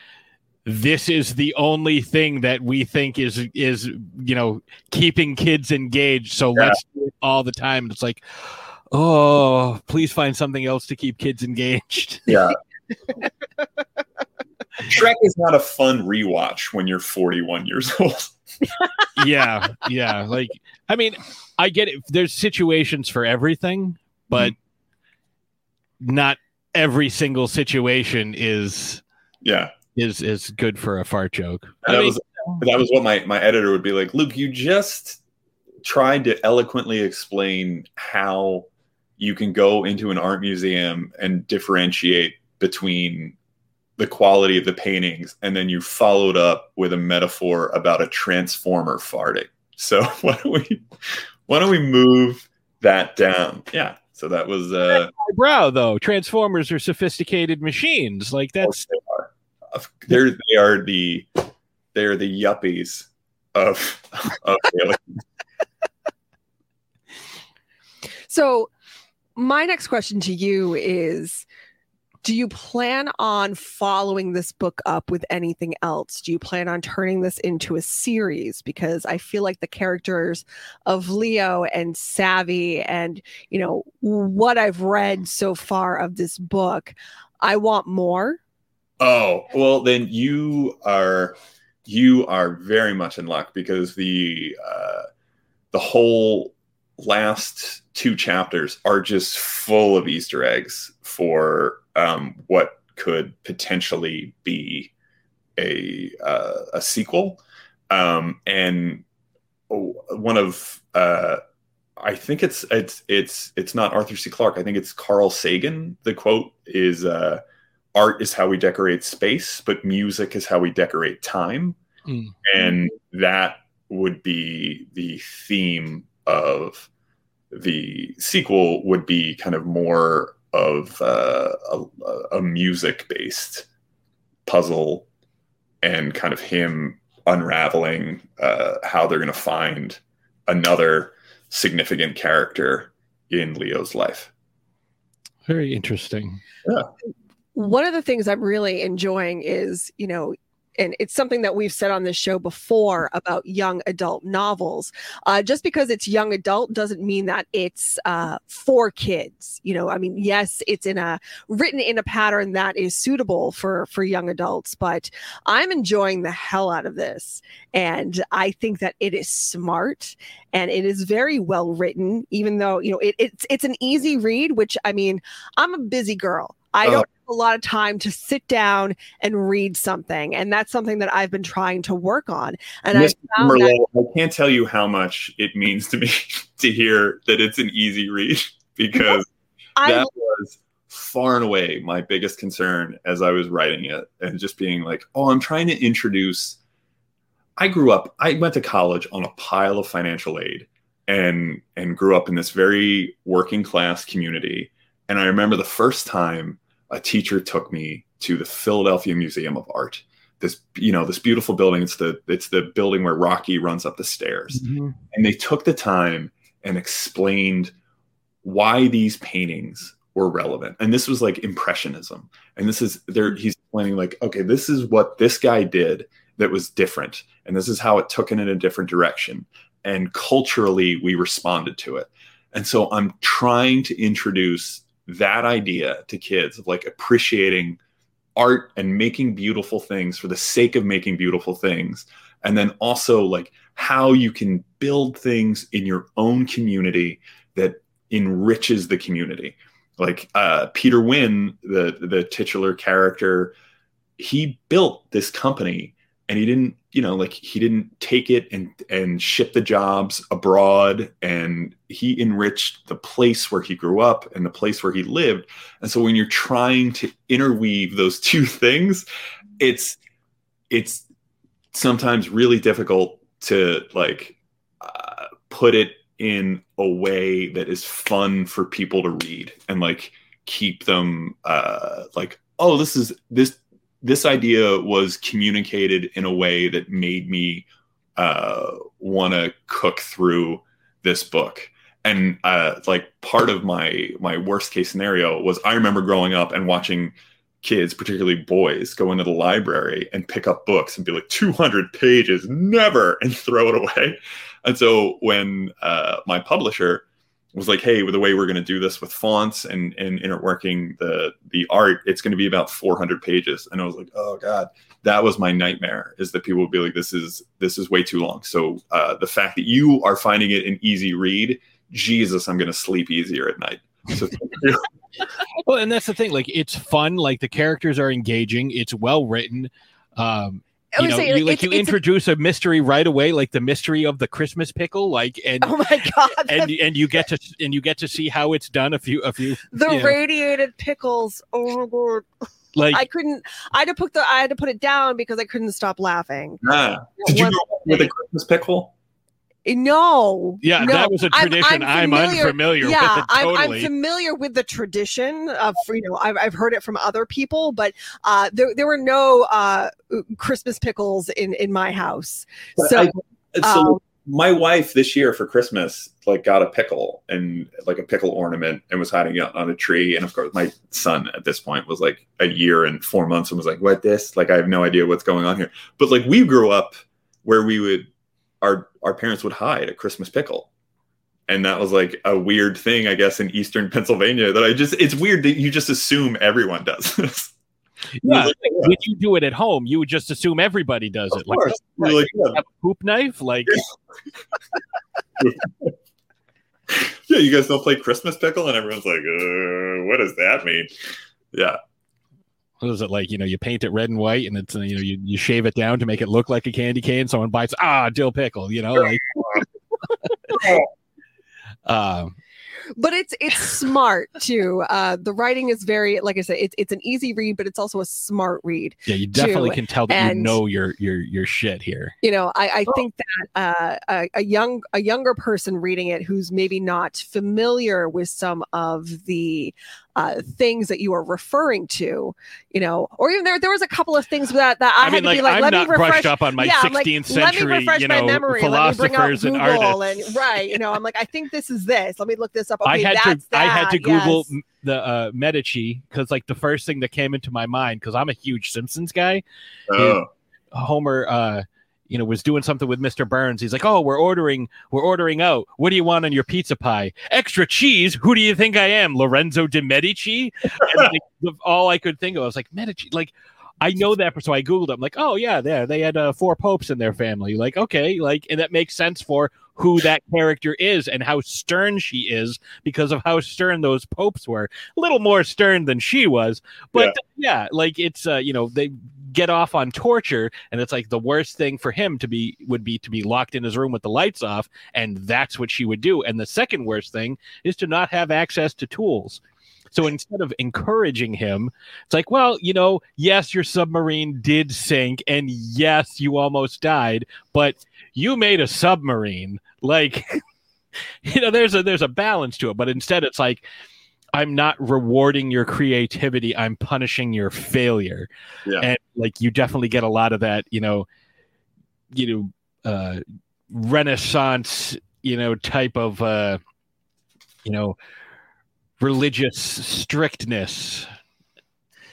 this is the only thing that we think is is you know keeping kids engaged. So yeah. let's do it all the time. It's like, oh, please find something else to keep kids engaged. Yeah. Shrek is not a fun rewatch when you're 41 years old. yeah, yeah. Like, I mean, I get it. There's situations for everything, but mm-hmm. not every single situation is yeah is is good for a fart joke. That mean, was that was what my my editor would be like. Luke, you just tried to eloquently explain how you can go into an art museum and differentiate between the quality of the paintings and then you followed up with a metaphor about a transformer farting so why don't we why don't we move that down yeah so that was uh my brow though transformers are sophisticated machines like that's they are. They're, they are the they're the yuppies of of so my next question to you is do you plan on following this book up with anything else? Do you plan on turning this into a series? Because I feel like the characters of Leo and Savvy and, you know, what I've read so far of this book, I want more. Oh, well, then you are you are very much in luck because the uh, the whole last two chapters are just full of Easter eggs for um, what could potentially be a uh, a sequel, um, and one of uh, I think it's it's it's it's not Arthur C. Clarke. I think it's Carl Sagan. The quote is uh, "Art is how we decorate space, but music is how we decorate time," mm. and that would be the theme of the sequel. Would be kind of more of uh, a, a music based puzzle and kind of him unraveling uh, how they're going to find another significant character in Leo's life. Very interesting. Yeah. One of the things I'm really enjoying is, you know, and it's something that we've said on this show before about young adult novels. Uh, just because it's young adult doesn't mean that it's uh, for kids. You know, I mean, yes, it's in a written in a pattern that is suitable for for young adults, but I'm enjoying the hell out of this, and I think that it is smart and it is very well written. Even though you know it, it's it's an easy read, which I mean, I'm a busy girl. I Oh. don't have a lot of time to sit down and read something, and that's something that I've been trying to work on. And I Miss found that I can't tell you how much it means to me to hear that it's an easy read because I that was far and away my biggest concern as I was writing it and just being like, oh, I'm trying to introduce. I grew up, I went to college on a pile of financial aid and and grew up in this very working class community. And I remember the first time a teacher took me to the Philadelphia Museum of Art. This, you know, this beautiful building. It's the it's the building where Rocky runs up the stairs. Mm-hmm. And they took the time and explained why these paintings were relevant. And this was like impressionism. And this is there mm-hmm. he's explaining like okay this is what this guy did that was different. And this is how it took it in a different direction. And culturally we responded to it. And so i'm trying to introduce that idea to kids of like appreciating art and making beautiful things for the sake of making beautiful things. And then also like how you can build things in your own community that enriches the community. Like uh, peter wynn the the titular character he built this company and he didn't you know like he didn't take it and and ship the jobs abroad and he enriched the place where he grew up and the place where he lived. And so when you're trying to interweave those two things it's it's sometimes really difficult to like uh, put it in a way that is fun for people to read and like keep them uh like oh this is this this idea was communicated in a way that made me uh want to cook through this book. And uh like part of my my worst case scenario was i remember growing up and watching kids particularly boys go into the library and pick up books and be like 200 pages never and throw it away. And so when uh, my publisher was like, "Hey, with the way we're going to do this with fonts and and interworking the the art, it's going to be about 400 pages," and I was like, "Oh God." That was my nightmare. Is that people would be like, "This is this is way too long." So uh, the fact that you are finding it an easy read, Jesus, I'm going to sleep easier at night. So thank you. Well, and that's the thing. Like, it's fun. Like the characters are engaging. It's well written. Um, I you know, say you, like it's- you it's a- introduce a mystery right away, like the mystery of the Christmas pickle. Like, and oh my god, and and you get to and you get to see how it's done. A few, a few, the you know, radiated pickles. Oh my god. like I couldn't. I had to put the. I had to put it down because I couldn't stop laughing. Did you One grow up with a Christmas pickle? No. yeah, no. that was a I'm- tradition. I'm, familiar- unfamiliar yeah, with it I'm, totally. I'm familiar with the tradition of you know I've, I've heard it from other people, but uh, there there were no uh, Christmas pickles in in my house. But So I- so um, my wife this year for Christmas like got a pickle and like a pickle ornament and was hiding it on a tree. And of course, my son at this point was like a year and four months and was like, "What this? Like, I have no idea what's going on here." But like, we grew up where we would our our parents would hide a Christmas pickle. And that was like a weird thing, I guess, in Eastern Pennsylvania. That I just, it's weird that you just assume everyone does this. yeah, Like, when you do it at home, you would just assume everybody does of it. Like, course. oh, You're like, yeah, have a poop knife, like yeah, you guys don't play Christmas pickle, and everyone's like, uh, "What does that mean?" Yeah, what is it like? You know, you paint it red and white, and it's you know you, you shave it down to make it look like a candy cane. Someone bites, ah, dill pickle. You know, like. Um, but it's it's smart too. Uh, the writing is very, like I said, it's it's an easy read, but it's also a smart read. yeah, you definitely Too, can tell that you know your your your shit here. You know, I, I think that uh, a, a young a younger person reading it who's maybe not familiar with some of the uh, things that you are referring to, you know, or even there there was a couple of things that that I, I, had mean, to like, be like, I'm let not me refresh. brushed up on my yeah, I'm like, 16th let me century, refresh you my know, memory. Let me bring up philosophers and Google artists. and right, you know, I'm like, I think this is this. Let me look this up. Okay, I had to that's I had to Google yes. the uh, Medici because like the first thing that came into my mind because I'm a huge Simpsons guy. oh, Homer, uh, you know, was doing something with Mr. Burns. He's like, "Oh, we're ordering, we're ordering out. What do you want on your pizza pie? Extra cheese? Who do you think I am, Lorenzo de Medici?" And like, all I could think of, I was like, "Medici." Like, I know that, so I googled. it. I'm like, "Oh yeah, there they had uh, four popes in their family." Like, okay, like, and that makes sense for who that character is and how stern she is because of how stern those popes were. A little more stern than she was, but yeah, yeah like it's uh, you know they get off on torture and it's like the worst thing for him to be would be to be locked in his room with the lights off and that's what she would do and the second worst thing is to not have access to tools so instead of encouraging him, it's like, well, you know, yes, your submarine did sink, and yes, you almost died, but you made a submarine. Like, you know, there's a there's a balance to it. But instead, it's like, I'm not rewarding your creativity. I'm punishing your failure. Yeah. And like, you definitely get a lot of that. You know, you know, uh, Renaissance, you know, type of, uh, you know religious strictness.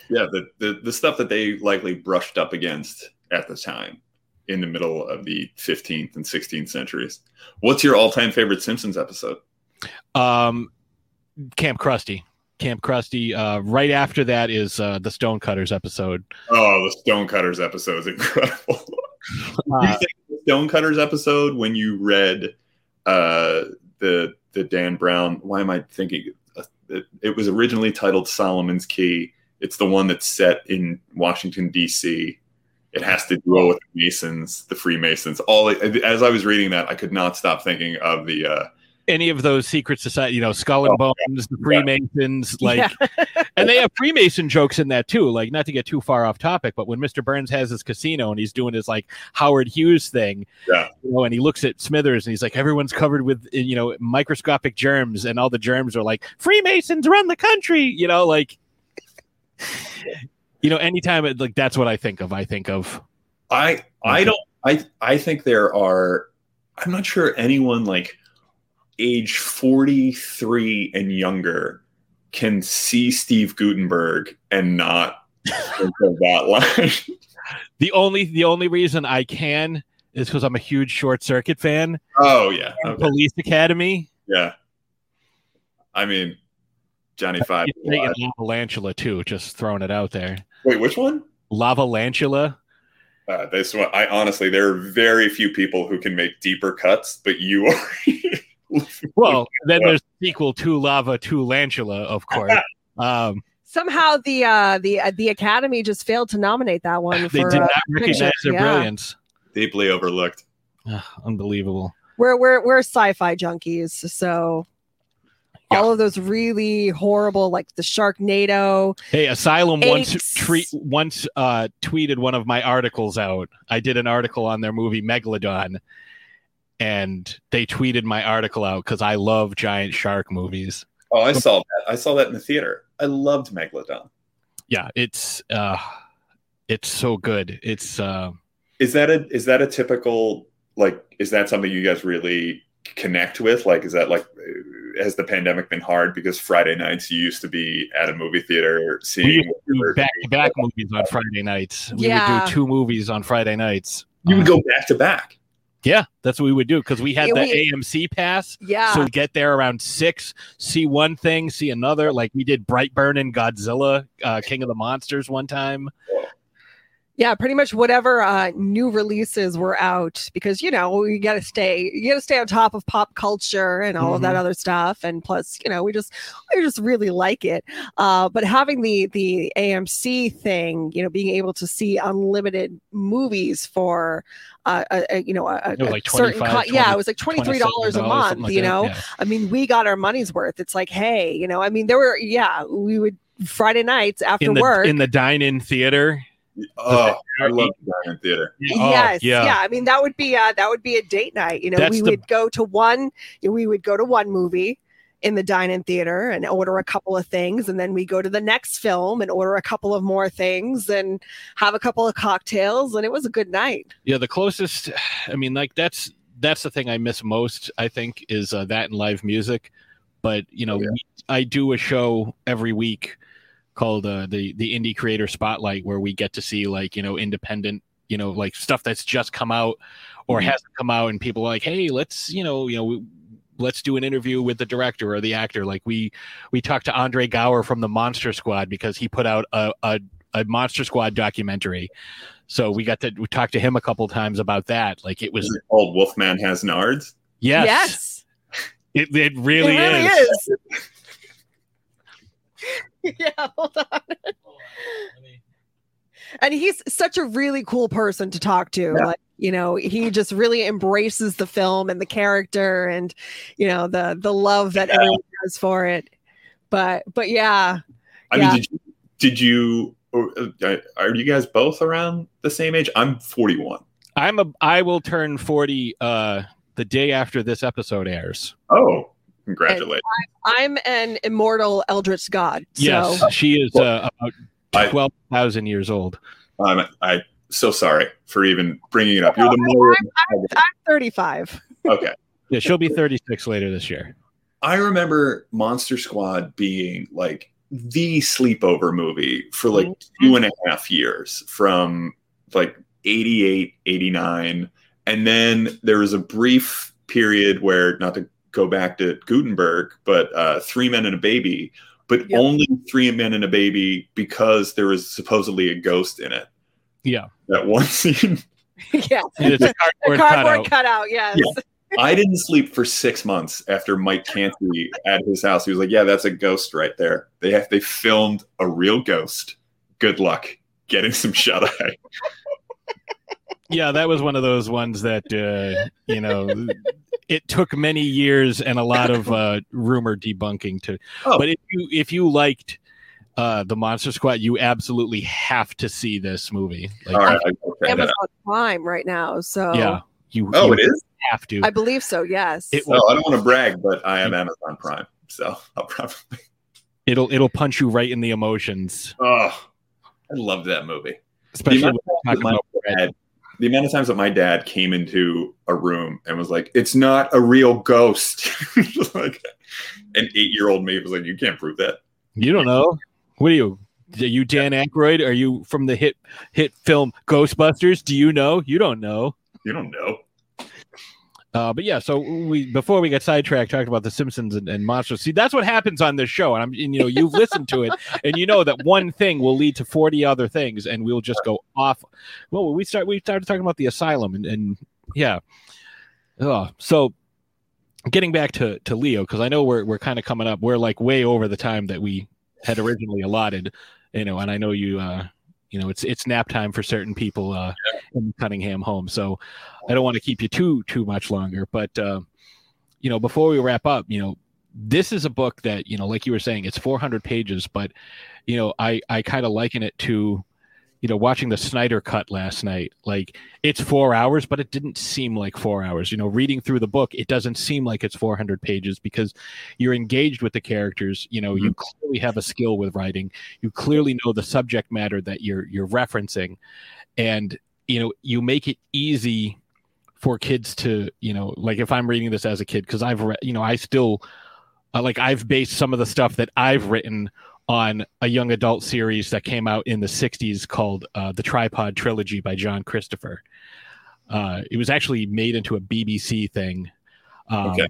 Yeah, the, the the stuff that they likely brushed up against at the time in the middle of the 15th and 16th centuries. What's your all-time favorite Simpsons episode? Um, Camp Krusty. Camp Krusty. Uh, right after that is uh, the Stonecutters episode. Oh, the Stonecutters episode is incredible. uh, you think the Stonecutters episode when you read uh, the the Dan Brown? Why am I thinking it, it was originally titled Solomon's Key. It's the one that's set in Washington D.C. It has to do with the Masons, the Freemasons. All as I was reading that, I could not stop thinking of the uh, any of those secret society, you know, Skull and oh, Bones, the Freemasons, like, yeah. and they have Freemason jokes in that too. Like, not to get too far off topic, but when Mr. Burns has his casino and he's doing his like Howard Hughes thing, yeah, you know, and he looks at Smithers and he's like, everyone's covered with eh, you know microscopic germs, and all the germs are like Freemasons run the country, you know, like, you know, anytime it, like that's what I think of. I think of. I I don't I I think there are. I'm not sure anyone like age 43 and younger can see Steve Guttenberg and not think of that line. The only the only reason I can is because I'm a huge short circuit fan. Oh yeah. Okay. Police Academy. Yeah. I mean Johnny Five. Lava too, just throwing it out there. Wait, which one? Lavalantula. Uh, this one, I honestly, there are very few people who can make deeper cuts, but you are well, then there's the sequel to Lava to Lantula, of course. Um, Somehow the uh, the uh, the Academy just failed to nominate that one. They for, did not uh, recognize their yeah. brilliance. Deeply overlooked. unbelievable. We're we're we're sci-fi junkies, so yeah. all of those really horrible, like the Sharknado. Hey, Asylum once treat once uh, tweeted one of my articles out. I did an article on their movie Megalodon, and they tweeted my article out because I love giant shark movies. Oh, I saw that. I saw that in the theater. I loved Megalodon. Yeah, it's uh it's so good. It's uh Is that a is that a typical like is that something you guys really connect with? Like is that like has the pandemic been hard because Friday nights you used to be at a movie theater seeing back to back movies on Friday nights. We yeah. would do two movies on Friday nights. You would go back to back. Yeah, that's what we would do because we had yeah, the we, AMC pass. Yeah. So get there around six, see one thing, see another. Like we did Brightburn and Godzilla, uh, King of the Monsters one time yeah pretty much whatever uh, new releases were out because you know you got to stay you got to stay on top of pop culture and all mm-hmm. of that mm-hmm. other stuff and plus you know we just we just really like it uh, but having the the amc thing you know being able to see unlimited movies for uh, a, a, you know a, a like certain co- yeah it was like $23 a month like you know yeah. i mean we got our money's worth it's like hey you know i mean there were yeah we would friday nights after in the, work in the dine-in theater Oh, I love the dining theater. Oh, yes, yeah. yeah. I mean, that would be uh, that would be a date night. You know, That's we the... would go to one. We would go to one movie in the dine-in theater and order a couple of things, and then we go to the next film and order a couple of more things and have a couple of cocktails, and it was a good night. Yeah, the closest. I mean, like that's that's the thing I miss most. I think is uh, that and live music. But you know, oh, yeah. we, I do a show every week called uh, the the indie creator spotlight where we get to see like you know independent you know like stuff that's just come out or mm-hmm. hasn't come out and people like hey let's you know you know let's do an interview with the director or the actor like we we talked to andre gower from the monster squad because he put out a, a, a monster squad documentary so we got to we talked to him a couple times about that like it was called wolfman has nards Yes, Yes. It, it really, it really is. is. yeah, hold on. And he's such a really cool person to talk to. Yeah. Like, you know, he just really embraces the film and the character and, you know, the the love that Yeah. everyone has for it. But but yeah. I Yeah. mean, did you, did you uh, are you guys both around the same age? I'm 41. I'm a. I will turn forty uh, the day after this episode airs. Oh, congratulations. I'm an immortal eldritch god. So Yes, she is uh, about I- twelve thousand years old. I'm I so sorry for even bringing it up. You're the more I'm 35. okay. Yeah, she'll be thirty six later this year. I remember Monster Squad being like the sleepover movie for like two and a half years from like 88, 89. And then there was a brief period where, not to go back to Guttenberg, but uh, Three Men and a Baby, but Yep. only Three Men and a Baby because there was supposedly a ghost in it. Yeah, That one scene. yeah. it's a The cardboard, cardboard cutout. cutout. yes. Yeah. I didn't sleep for six months after Mike Canty at his house. He was like, "Yeah, that's a ghost right there. They have they filmed a real ghost. Good luck getting some shut eye." Yeah, that was one of those ones that uh, you know it took many years and a lot of uh, rumor debunking to. Oh. But if you if you liked uh, the Monster Squad, you absolutely have to see this movie. Like, All right, I will Amazon. Prime right now. So Yeah, you. Oh, you it is. have to. I believe so. Yes. It Well, I don't want to brag, but I am Amazon Prime, so I'll probably. It'll it'll punch you right in the emotions, Oh, I love that movie. especially amount when we're talking about Red. The amount of times that my dad came into a room and was like, "It's not a real ghost," like an eight-year-old me was like, "You can't prove that." You don't know. What are you? Are you Dan Aykroyd? Are you from the hit hit film Ghostbusters? Do you know? You don't know. You don't know. Uh, but yeah, so we before we get sidetracked talking about the Simpsons and, and monsters. See, that's what happens on this show, and I'm and, you know you've listened to it, and you know that one thing will lead to forty other things, and we'll just go off. Well, we start we started talking about the asylum, and, and yeah, oh, so getting back to to Leo because I know we're we're kind of coming up. We're like way over the time that we had originally allotted, you know, and I know you. uh you know, it's it's nap time for certain people uh, in the Cunningham home. So I don't want to keep you too too much longer. But uh, you know, before we wrap up, you know, this is a book that you know, like you were saying, it's 400 pages, but you know, I I kind of liken it to you know watching the Snyder cut last night. Like it's four hours, but it didn't seem like four hours. You know, reading through the book, it doesn't seem like it's 400 pages because you're engaged with the characters. You know, you clearly have a skill with writing. You clearly know the subject matter that you're you're referencing, and you know you make it easy for kids to you know like if i'm reading this as a kid because i've read you know i still uh, like i've based some of the stuff that i've written on a young adult series that came out in the 60s called uh, the tripod trilogy by john christopher uh, it was actually made into a bbc thing um, Okay.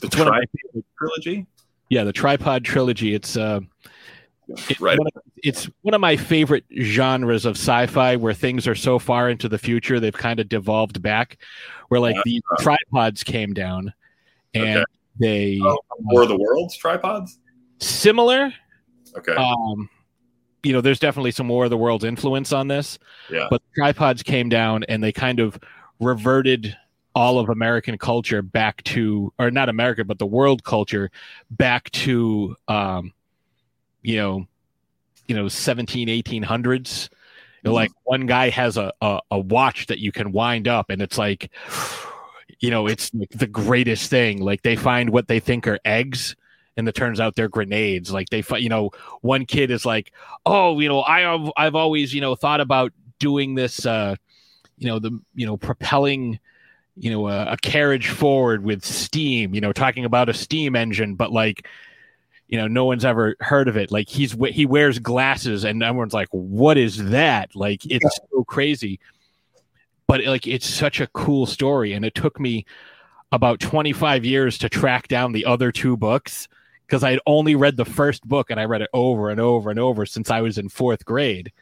The it's one of my Tri favorite- trilogy. yeah the tripod trilogy it's uh it's Right. one of, it's one of my favorite genres of sci-fi where things are so far into the future they've kind of devolved back where like the tripods came down and Okay. they Oh, of the Worlds tripods. Similar Okay. um you know there's definitely some war of the world's influence on this yeah. but tripods came down and they kind of reverted all of american culture back to or not america but the world culture back to um you know you know 17 1800s You know, like one guy has a, a a watch that you can wind up and it's like you know it's like the greatest thing like they find what they think are eggs and it turns out they're grenades. Like they you know one kid is like oh you know i have i've always you know thought about doing this uh you know the you know propelling you know a, a carriage forward with steam you know talking about a steam engine but like you know no one's ever heard of it. Like he's he wears glasses and everyone's like what is that? Like it's so crazy. But like it's such a cool story and it took me about 25 years to track down the other two books because i had only read the first book and i read it over and over and over since i was in fourth grade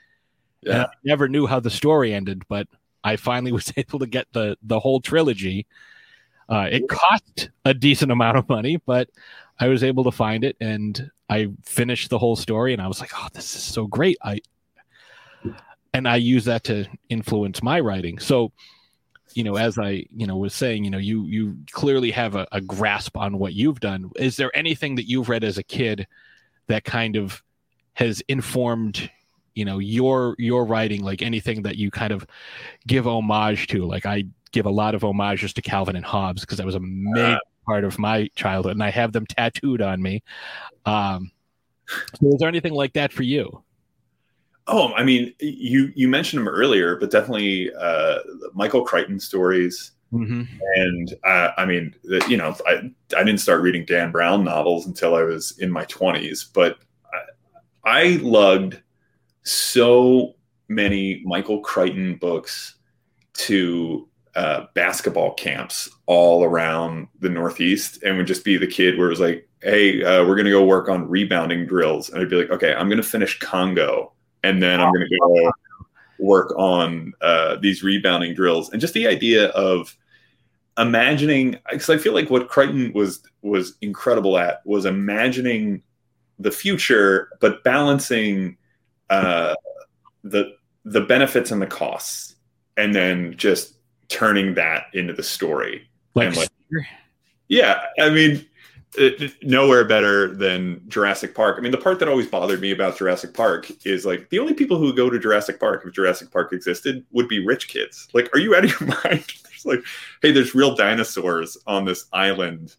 and Yeah. I never knew how the story ended, but I finally was able to get the the whole trilogy. Uh, it cost a decent amount of money, but I was able to find it and I finished the whole story. And I was like, "Oh, this is so great!" I and I use that to influence my writing. So, you know, as I you know was saying, you know, you you clearly have a, a grasp on what you've done. Is there anything that you've read as a kid that kind of has informed you know your your writing like anything that you kind of give homage to? Like i give a lot of homages to calvin and hobbes because that was a major part of my childhood and i have them tattooed on me. Um so is there anything like that for you Oh, I mean, you you mentioned him earlier, but definitely uh, Michael Crichton stories. mm-hmm. And uh, I mean, the- you know, I I didn't start reading Dan Brown novels until I was in my twenties, but I, I lugged so many Michael Crichton books to uh, basketball camps all around the Northeast, and would just be the kid where it was like, "Hey, uh, we're gonna go work on rebounding drills," and I'd be like, "Okay, I'm gonna finish Congo, and then I'm gonna go." work on uh, these rebounding drills and just the idea of imagining because i feel like what crichton was was incredible at was imagining the future but balancing uh, the the benefits and the costs and then just turning that into the story like, like, yeah i mean it, it- nowhere better than Jurassic Park. I mean, the part that always bothered me about Jurassic Park is like the only people who go to Jurassic Park, if Jurassic Park existed, would be rich kids. Like, are you out of your mind? There's like, hey, there's real dinosaurs on this island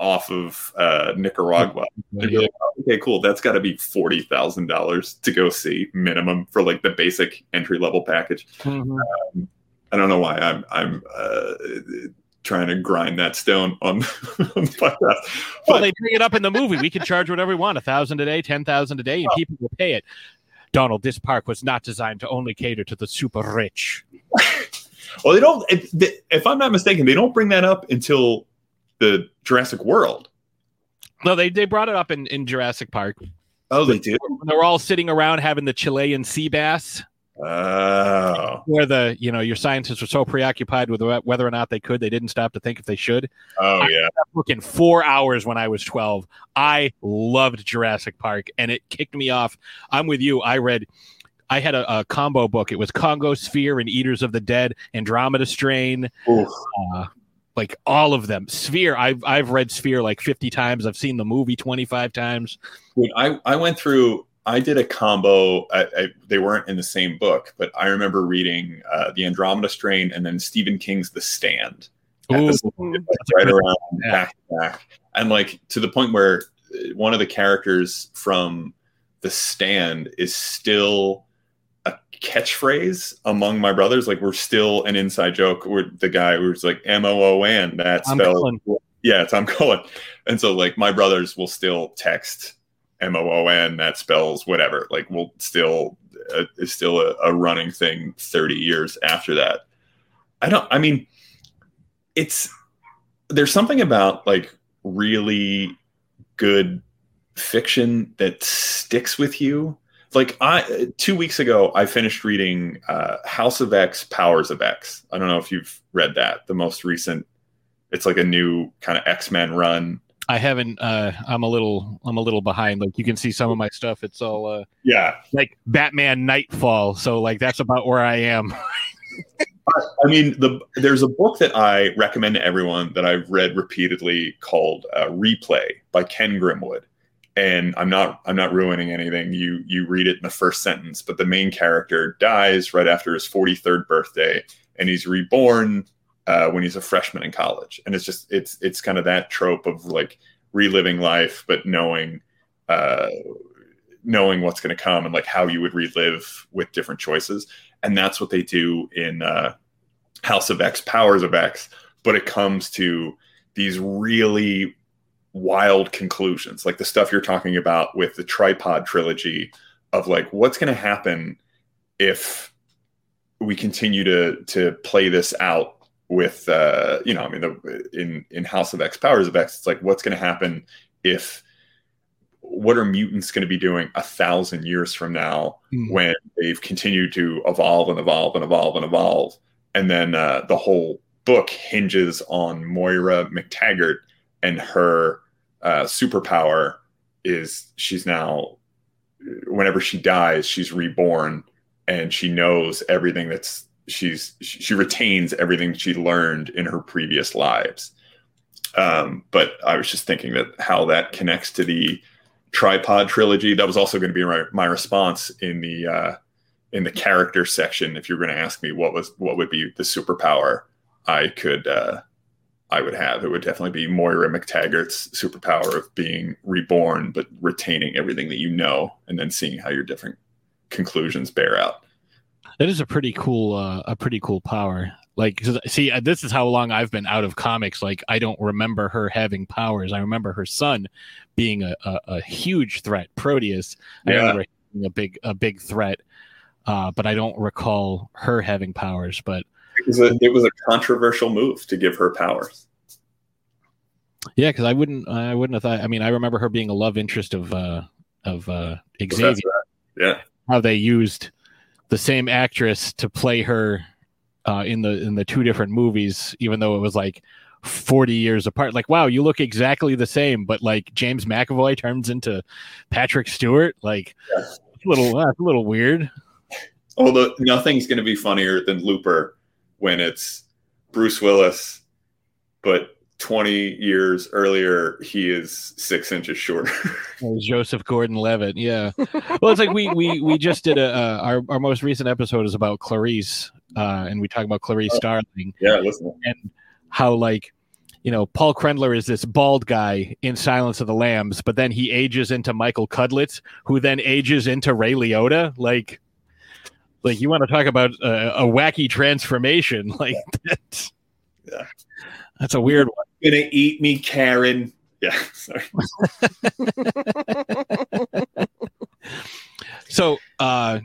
off of uh, Nicaragua. You're like, "Oh, okay, cool. That's got to be forty thousand dollars to go see minimum for like the basic entry level package. Mhm. I don't know why I'm I'm uh, trying to grind that stone on, on the podcast. well they bring it up in the movie we can charge whatever we want a thousand a day ten thousand a day and oh. people will pay it donald this park was not designed to only cater to the super rich Well, they don't. If, they- if I'm not mistaken, they don't bring that up until the Jurassic World. no they, they brought it up in, in jurassic park Oh, they do. they were all sitting around having the chilean sea bass Oh, where the you know your scientists were so preoccupied with whether or not they could they didn't stop to think if they should. Oh yeah. looking four hours when i was 12 i loved jurassic park and it kicked me off. I'm with you. I read i had a, a combo book. It was congo sphere and eaters of the dead andromeda strain uh, like all of them. Sphere i've i've read sphere like 50 times. I've seen the movie 25 times. Dude, I I went through. I did a combo. I, I, they weren't in the same book, but I remember reading uh, the Andromeda Strain and then Stephen King's The Stand. at Ooh, the like, right around yeah. back to back, and like to the point where uh, one of the characters from The Stand is still a catchphrase among my brothers. Like we're still an inside joke. Where the guy who's like M O O N that I'm spells yeah, it's Tom Cullen. And so like my brothers will still text M O O N that spells whatever. Like we'll still uh, is still a, a running thing 30 years after that. I don't I mean it's there's something about like really good fiction that sticks with you. Like I 2 weeks ago I finished reading uh House of X Powers of X. I don't know if you've read that, the most recent it's like a new kind of X-Men run. I haven't uh i'm a little i'm a little behind like you can see some of my stuff it's all uh Yeah. like batman nightfall so like that's about where i am I mean, the there's a book that I recommend to everyone that I've read repeatedly called uh, Replay by Ken Grimwood. And I'm not I'm not ruining anything. You you read it in the first sentence, but the main character dies right after his 43rd birthday, and he's reborn uh, when he's a freshman in college. And it's just it's it's kind of that trope of like reliving life, but knowing uh, knowing what's going to come and like how you would relive with different choices and that's what they do in uh, House of X, Powers of X. But it comes to these really wild conclusions, like the stuff you're talking about with the tripod trilogy of like what's going to happen if we continue to to play this out with uh you know i mean the, in in house of x powers of x it's like what's going to happen if what are mutants going to be doing a thousand years from now Hmm. when they've continued to evolve and evolve and evolve and evolve and then uh, the whole book hinges on Moira MacTaggert and her uh, superpower is she's now whenever she dies she's reborn and she knows everything that's she's she retains everything she learned in her previous lives um, but i was just thinking that how that connects to the tripod trilogy that was also going to be my, my response in the uh, in the character section if you're going to ask me what was what would be the superpower i could uh, I would have. It would definitely be Moira MacTaggert's superpower of being reborn, but retaining everything that you know, and then seeing how your different conclusions bear out. That is a pretty cool, uh, a pretty cool power. Like, see, uh, this is how long I've been out of comics. Like, I don't remember her having powers. I remember her son being a, a, a huge threat, Proteus. I yeah. remember a big, a big threat, uh, but I don't recall her having powers. But it was a, it was a controversial move to give her powers. Yeah, because I wouldn't I wouldn't have thought. I mean, I remember her being a love interest of uh, of uh, Xavier. Yeah, how they used the same actress to play her uh, in the in the two different movies, even though it was like 40 years apart. Like, wow, you look exactly the same, but like James McAvoy turns into Patrick Stewart. Like, yeah. a little, uh, a little weird. Although nothing's going to be funnier than Looper when it's Bruce Willis, but 20 years earlier, he is six inches shorter. Joseph Gordon-Levitt, yeah. Well, it's like we we we just did a uh, our our most recent episode is about Clarice, uh, and we talk about Clarice oh, Starling. Yeah, listen. And how like you know Paul Krendler is this bald guy in Silence of the Lambs, but then he ages into Michael Cudlitz, who then ages into Ray Liotta. Like like you want to talk about a, a wacky transformation like that. Yeah. That's a weird one. Gonna eat me, Karen. Yeah, sorry. so uh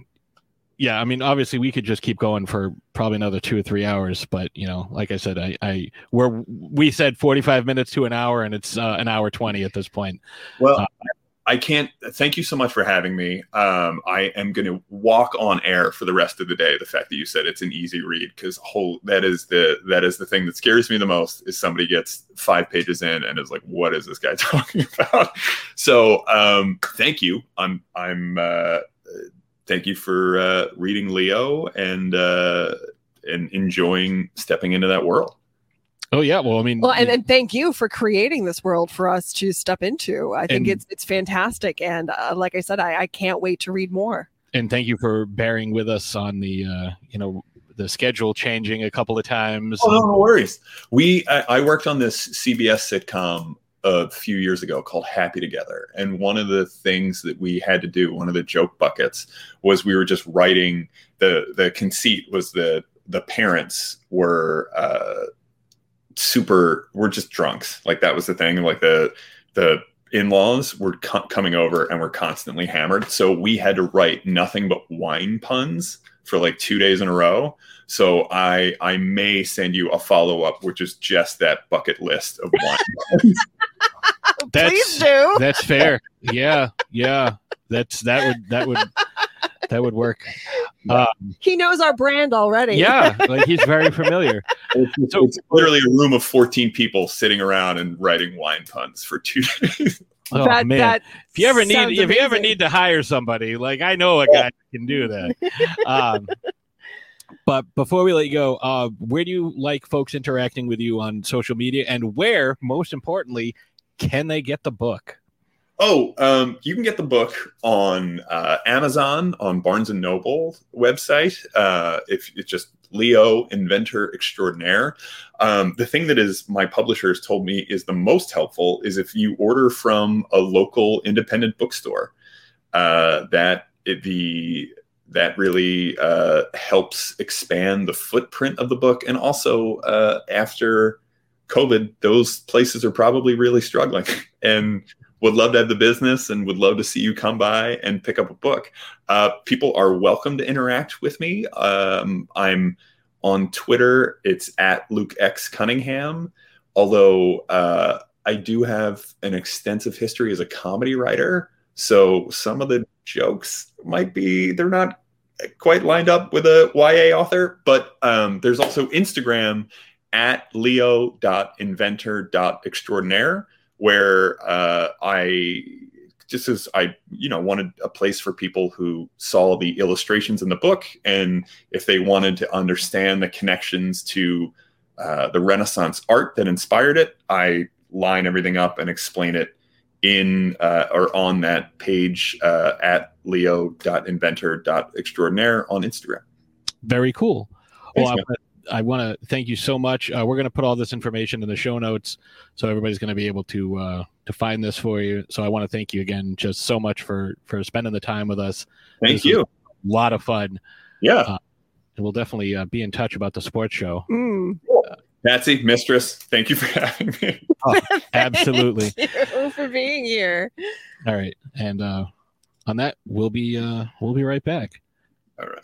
yeah, I mean, obviously, we could just keep going for probably another two or three hours, but you know, like I said, I, I, we're we said forty-five minutes to an hour, and it's uh, an hour twenty at this point. Well, uh, I can't. Thank you so much for having me. Um, I am going to walk on air for the rest of the day. The fact that you said it's an easy read, because whole that is the that is the thing that scares me the most. Is somebody gets five pages in and is like, "What is this guy talking about?" So, um, thank you. I'm I'm uh, thank you for uh, reading Leo and uh, and enjoying stepping into that world. Oh yeah, well I mean, well, and, and thank you for creating this world for us to step into. I think and, it's it's fantastic, and uh, like I said, I, I can't wait to read more. And thank you for bearing with us on the uh, you know the schedule changing a couple of times. Oh, no worries. We I, I worked on this CBS sitcom a few years ago called Happy Together. And one of the things that we had to do, one of the joke buckets, was we were just writing the the conceit was that the parents were uh, super we're just drunks like that was the thing like the the in-laws were co- coming over and were constantly hammered so we had to write nothing but wine puns for like two days in a row so i i may send you a follow-up which is just that bucket list of wine puns that's, Please do. That's fair. Yeah, yeah. That's that would that would that would work. Um, he knows our brand already. yeah, like he's very familiar. It's, so, it's literally a room of 14 people sitting around and writing wine puns for two days. Oh that, man! That if you ever need, amazing. if you ever need to hire somebody, like I know a guy who can do that. Um, but before we let you go, uh, where do you like folks interacting with you on social media, and where, most importantly, can they get the book? Oh, um, you can get the book on uh, Amazon, on Barnes and Noble website. Uh, if it's just Leo Inventor Extraordinaire. Um, the thing that is my publishers told me is the most helpful is if you order from a local independent bookstore. Uh, that it, the that really uh, helps expand the footprint of the book, and also uh, after COVID, those places are probably really struggling and would love to have the business and would love to see you come by and pick up a book. Uh, people are welcome to interact with me. Um, I'm on Twitter, it's at Luke X Cunningham. Although uh, I do have an extensive history as a comedy writer. So some of the jokes might be, they're not quite lined up with a YA author, but um, there's also Instagram at leo.inventor.extraordinaire, where uh, I just as I, you know, wanted a place for people who saw the illustrations in the book, and if they wanted to understand the connections to uh, the Renaissance art that inspired it, I line everything up and explain it in uh, or on that page uh, at leo.inventor.extraordinaire on Instagram. Very cool. Well, Thanks, I, I want to thank you so much. Uh, we're going to put all this information in the show notes, so everybody's going to be able to uh, to find this for you. So I want to thank you again, just so much for for spending the time with us. Thank This you. A lot of fun, Yeah. and we'll definitely uh, be in touch about the sports show. Mm. Patsy, mistress, thank you for having me. Absolutely. Thank you for being here. All right, and uh, on that, we'll be uh, we'll be right back. All right.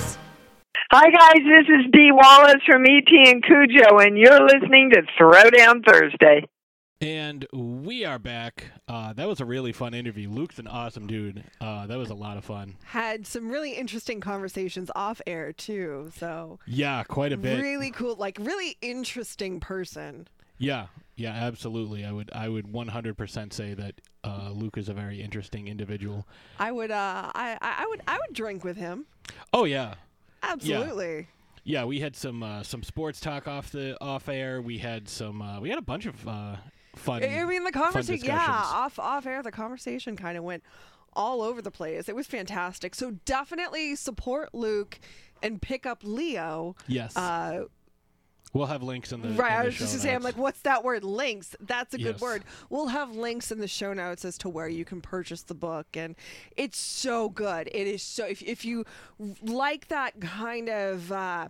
Hi guys, this is Dee Wallace from ET and Cujo, and you're listening to Throwdown Thursday. And we are back. Uh, that was a really fun interview. Luke's an awesome dude. Uh, that was a lot of fun. Had some really interesting conversations off air too. So Yeah, quite a bit. really cool, like really interesting person. Yeah, yeah, absolutely. I would, I would 100% say that uh, Luke is a very interesting individual. I would, uh, I, I I would, I would drink with him. Oh yeah, Absolutely. yeah. We had some uh, some sports talk off the off air. We had some. Uh, we had a bunch of uh, fun. I I mean, the conversation, yeah, off off air, the conversation kind of went all over the place. It was fantastic. So definitely support Luke and pick up Leo. yes, Uh, we'll have links in the. right. in I the was just show gonna say, I'm like, what's that word? Links. That's a good Yes. word. We'll have links in the show notes as to where you can purchase the book, and it's so good. It is so. If if you like that kind of uh,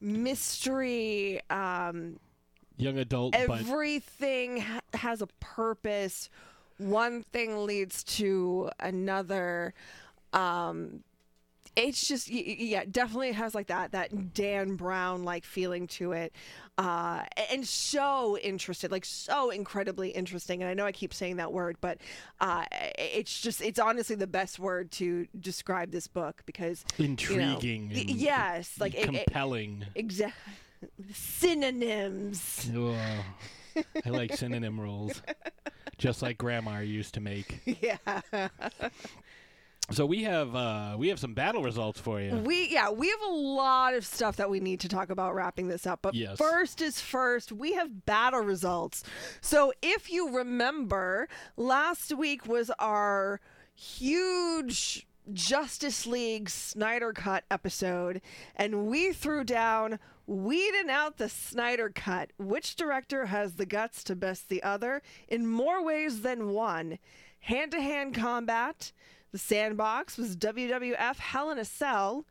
mystery. Um, young adult, everything ha- has a purpose one thing leads to another um it's just yeah definitely has like that that dan brown like feeling to it uh and so interested like so incredibly interesting and i know i keep saying that word but uh it's just it's honestly the best word to describe this book because intriguing. y- and yes like compelling. exactly synonyms Oh, I like synonym rules, just like Grandma used to make. yeah So we have uh, we have some battle results for you. We yeah, we have a lot of stuff that we need to talk about wrapping this up. But Yes. first is first, we have battle results. So if you remember, last week was our huge Justice League Snyder Cut episode, and we threw down weeding out the Snyder Cut. Which director has the guts to best the other in more ways than one? Hand to hand combat. The sandbox was WWF Hell in a Cell.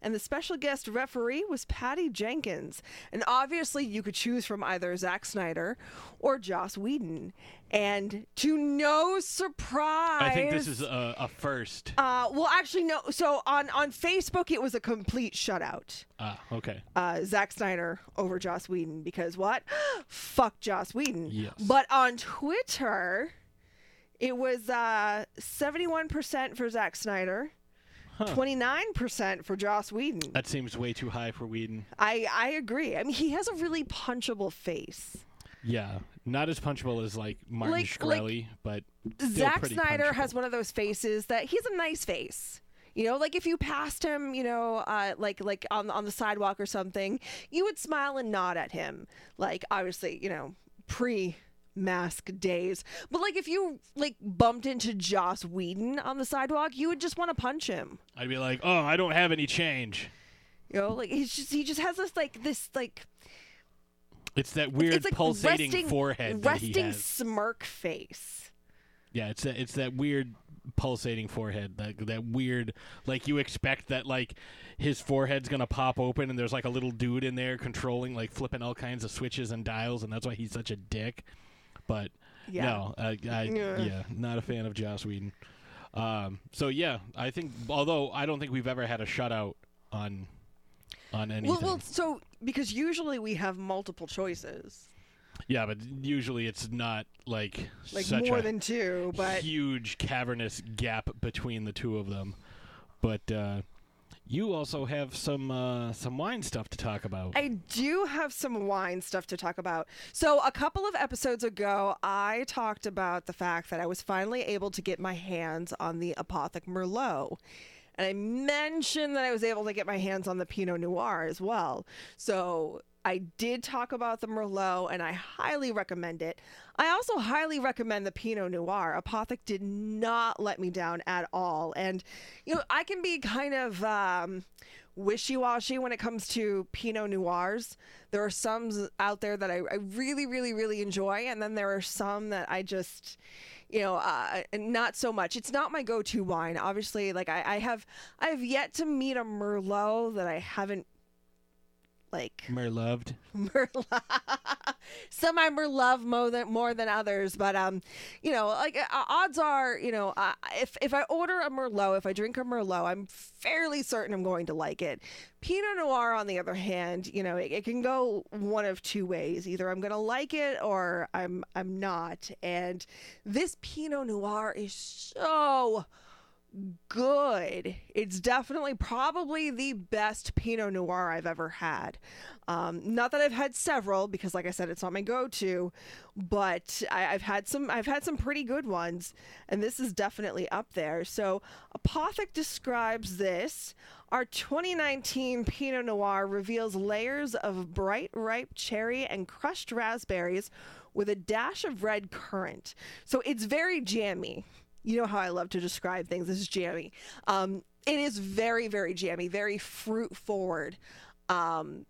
And the special guest referee was Patty Jenkins. And obviously, you could choose from either Zack Snyder or Joss Whedon. And to no surprise, I think this is a, a first. uh, well, actually, no. So on on Facebook, it was a complete shutout. Ah, okay. Uh, Zack Snyder over Joss Whedon because what? Fuck Joss Whedon. Yes. But on Twitter, it was uh, seventy-one percent for Zack Snyder, twenty-nine percent for Joss Whedon. That seems way too high for Whedon. I I agree. I mean, he has a really punchable face. Yeah, not as punchable as like Martin Like- like- but Zack Snyder punchable. has one of those faces that he's a nice face. You know, like if you passed him, you know, uh, like like on on the sidewalk or something, you would smile and nod at him. Like obviously, you know, pre mask days. But like if you like bumped into Joss Whedon on the sidewalk, you would just want to punch him. I'd be like, oh, I don't have any change. You know, like he's just he just has this like this like It's that weird it's like pulsating resting, forehead that he resting smirk face. Yeah, it's that it's that weird pulsating forehead. That that weird, like you expect that like his forehead's gonna pop open and there's like a little dude in there controlling, like flipping all kinds of switches and dials, and that's why he's such a dick. But Yeah. no, I, I Yeah. not a fan of Joss Whedon. Um, so yeah, I think although I don't think we've ever had a shutout on on anything. Well, well, so because usually we have multiple choices, yeah, but usually it's not like like more than two, but huge cavernous gap between the two of them. But uh, you also have some uh, some wine stuff to talk about. I do have some wine stuff to talk about. So, a couple of episodes ago, I talked about the fact that I was finally able to get my hands on the Apothic Merlot. And I mentioned that I was able to get my hands on the Pinot Noir as well. So, I did talk about the Merlot and I highly recommend it. I also highly recommend the Pinot Noir. Apothic did not let me down at all. And, you know, I can be kind of um, wishy washy when it comes to Pinot Noirs. There are some out there that I, I really, really, really enjoy. And then there are some that I just, you know, uh, not so much. It's not my go to wine. Obviously, like I, I have, I have yet to meet a Merlot that I haven't like Merloved. Merlot. Some I Merlove more than more than others, but um, you know, like uh, odds are, you know, uh, if if I order a Merlot, if I drink a Merlot, I'm fairly certain I'm going to like it. Pinot Noir, on the other hand, you know, it, it can go one of two ways. Either I'm going to like it or I'm I'm not. And this Pinot Noir is so good. It's definitely probably the best Pinot Noir I've ever had. Um, not that I've had several, because like I said, it's not my go-to, but I, I've had some. I've had some pretty good ones, and this is definitely up there. So, Apothic describes this. Our 2019 Pinot Noir reveals layers of bright, ripe cherry and crushed raspberries with a dash of red currant. So it's very jammy. You know how I love to describe things as jammy. Um, it is very, very jammy, very fruit forward. Um,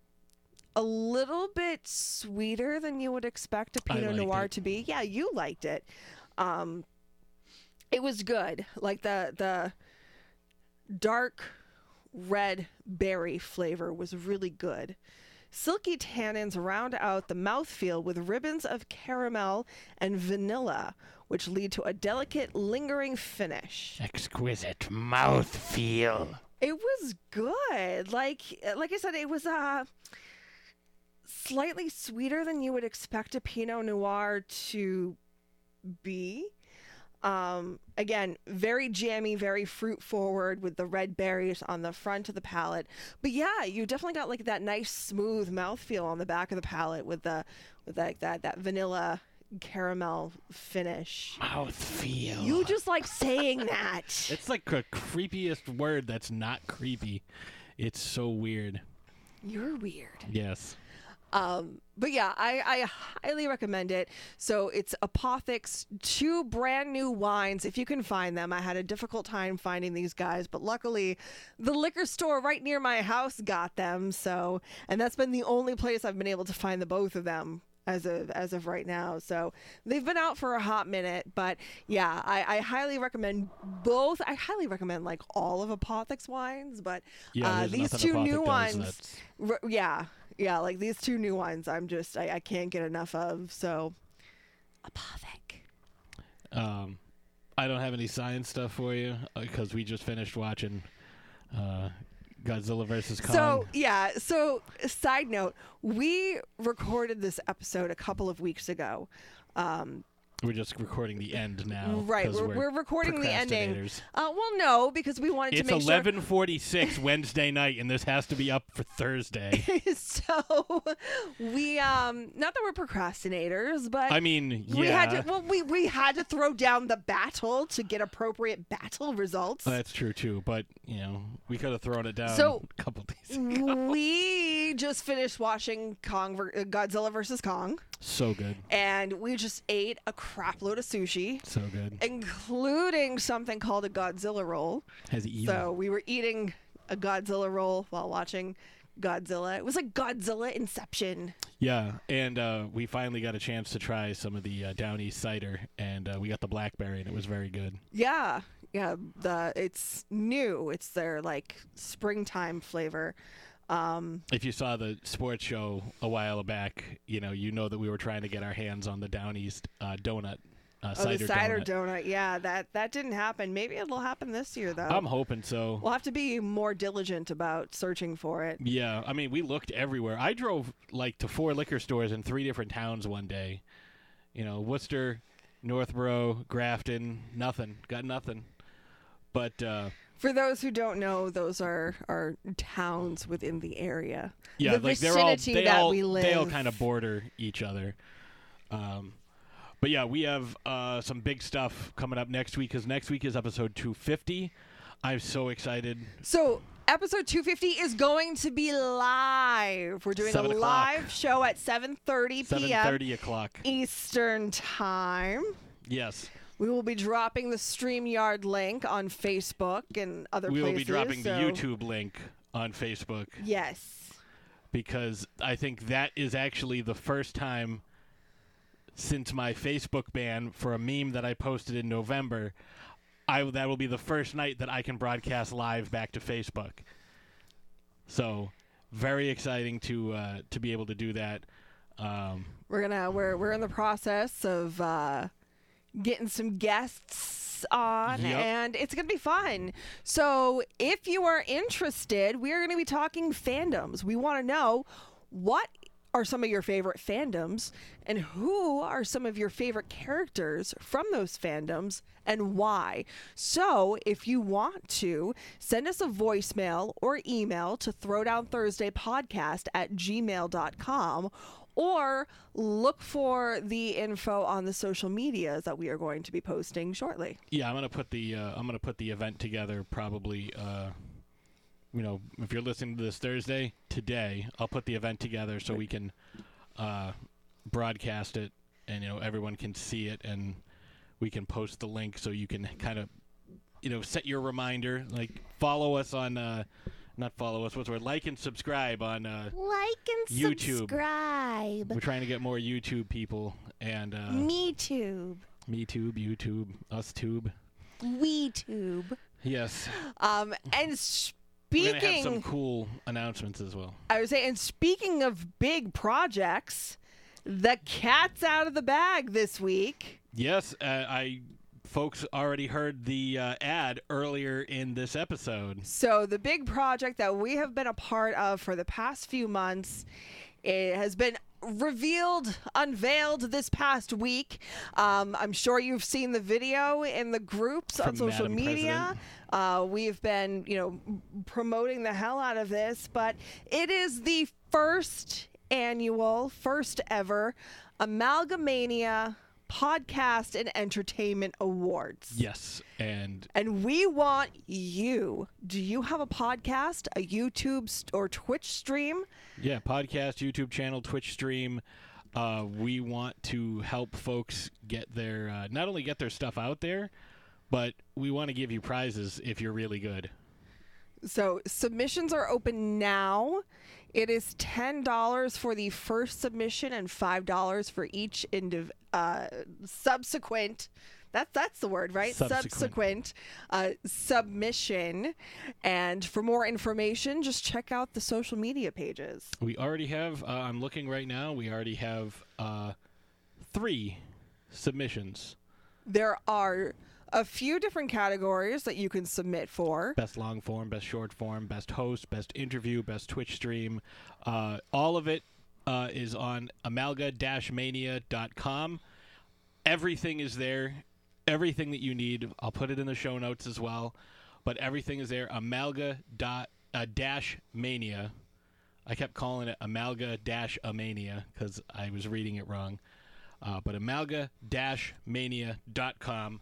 a little bit sweeter than you would expect a Pinot Noir it. to be. Yeah, you liked it. Um, it was good. Like the the dark red berry flavor was really good. Silky tannins round out the mouthfeel with ribbons of caramel and vanilla, which lead to a delicate, lingering finish. Exquisite mouthfeel. It was good. Like like I said, it was uh slightly sweeter than you would expect a Pinot Noir to be. Um, again, very jammy, very fruit forward with the red berries on the front of the palate. But yeah, you definitely got like that nice smooth mouthfeel on the back of the palate with the with like that that vanilla caramel finish. Mouthfeel. You just like saying that. It's like the creepiest word that's not creepy. It's so weird. You're weird. Yes. Um, but yeah, I, I highly recommend it. So it's Apothic's two brand new wines, if you can find them. I had a difficult time finding these guys, but luckily the liquor store right near my house got them. So, and that's been the only place I've been able to find the both of them as of as of right now. So they've been out for a hot minute, but yeah, I, I highly recommend both. I highly recommend like all of Apothic's wines, but Yeah, uh, these two Apothic new ones, r- yeah, yeah, like these two new ones, I'm just I, I can't get enough of. So Apothic. Um, I don't have any science stuff for you because we just finished watching uh, Godzilla versus Kong. So yeah, so side note, we recorded this episode a couple of weeks ago. Um, we're just recording the end now. Right, we're, we're recording the ending. Uh, well, no, because we wanted It's to make sure. eleven forty six Wednesday night, and this has to be up for Thursday. so we um not that we're procrastinators but I mean, yeah, we had to well we, we had to throw down the battle to get appropriate battle results that's true too. But you know, we could have thrown it down So- a couple days. ago. we just finished watching Kong uh, Godzilla versus Kong So good, and we just ate a crap load of sushi so good. including something called a Godzilla roll Has eaten. so we were eating a Godzilla roll while watching Godzilla it was like Godzilla Inception Yeah, and uh, we finally got a chance to try some of the uh, Down East cider, and uh, we got the blackberry, and it was very good. Yeah, Yeah, the it's new. It's their like springtime flavor. Um, If you saw the sports show a while back, you know you know that we were trying to get our hands on the Down East uh, donut, uh, oh, cider, the cider donut. donut. Yeah, that that didn't happen. Maybe it'll happen this year though. I'm hoping so. we'll have to be more diligent about searching for it. Yeah, I mean, we looked everywhere. I drove like to four liquor stores in three different towns one day. You know, Worcester, Northborough, Grafton, nothing. Got nothing. But uh, For those who don't know, those are are towns within the area. yeah, the like they're all vicinity they that all we live. they all kind of border each other. Um, but yeah, we have uh, some big stuff coming up next week because next week is episode 250. I'm so excited. So episode 250 is going to be live. We're doing a o'clock. live show at 7:30 p.m. 7:30 o'clock. Eastern time. Yes, We will be dropping the StreamYard link on Facebook and other places. we will be dropping the YouTube link on Facebook. Yes. because I think that is actually the first time since my Facebook ban for a meme that I posted in November. I that will be the first night that I can broadcast live back to Facebook. So, very exciting to uh, to be able to do that. Um, We're gonna we're we're in the process of uh, getting some guests on, Yep. and it's gonna be fun. So if you are interested, we are gonna be talking fandoms. We want to know what are some of your favorite fandoms and who are some of your favorite characters from those fandoms and why. So, if you want to, send us a voicemail or email to throwdownthursdaypodcast at gmail.com or look for the info on the social medias that we are going to be posting shortly. yeah, I'm gonna put the uh, I'm gonna put the event together probably. Uh, you know, if you're listening to this Thursday today, I'll put the event together so we can uh, broadcast it, and you know everyone can see it, and we can post the link so you can kind of, you know, set your reminder. Like follow us on, uh, not follow us. What's the word? Like and subscribe on. Uh, Like and YouTube. subscribe. we're trying to get more YouTube people and uh, Me too. me tube, YouTube, us tube. We tube. Yes, Um, and speaking, we're gonna have some cool announcements as well. I was saying, and speaking of big projects, the cat's out of the bag this week. Yes, uh, I folks already heard the uh, ad earlier in this episode. So the big project that we have been a part of for the past few months, it has been revealed, unveiled this past week. Um, I'm sure you've seen the video in the groups on social Madam media. Uh, we've been, you know, promoting the hell out of this, but it is the first annual, first ever Amalgamania Podcast and Entertainment Awards. Yes, and And we want you. Do you have a podcast, a YouTube st- or Twitch stream? yeah, podcast, YouTube channel, Twitch stream. Uh, we want to help folks get their uh, not only get their stuff out there, but we want to give you prizes if you're really good. So submissions are open now. It is ten dollars for the first submission and five dollars for each indiv- uh, subsequent. That's that's the word, right? Subsequent. Subsequent uh, submission. And for more information, just check out the social media pages. We already have. Uh, I'm looking right now. We already have uh, three submissions. There are a few different categories that you can submit for. best long form, best short form, best host, best interview, best Twitch stream. Uh, all of it uh, is on amalga-mania.com. Everything is there. Everything that you need. I'll put it in the show notes as well. But everything is there. Amalga dot, uh, dash mania. I kept calling it amalga dash amania because I was reading it wrong. Uh, but amalga dash mania.com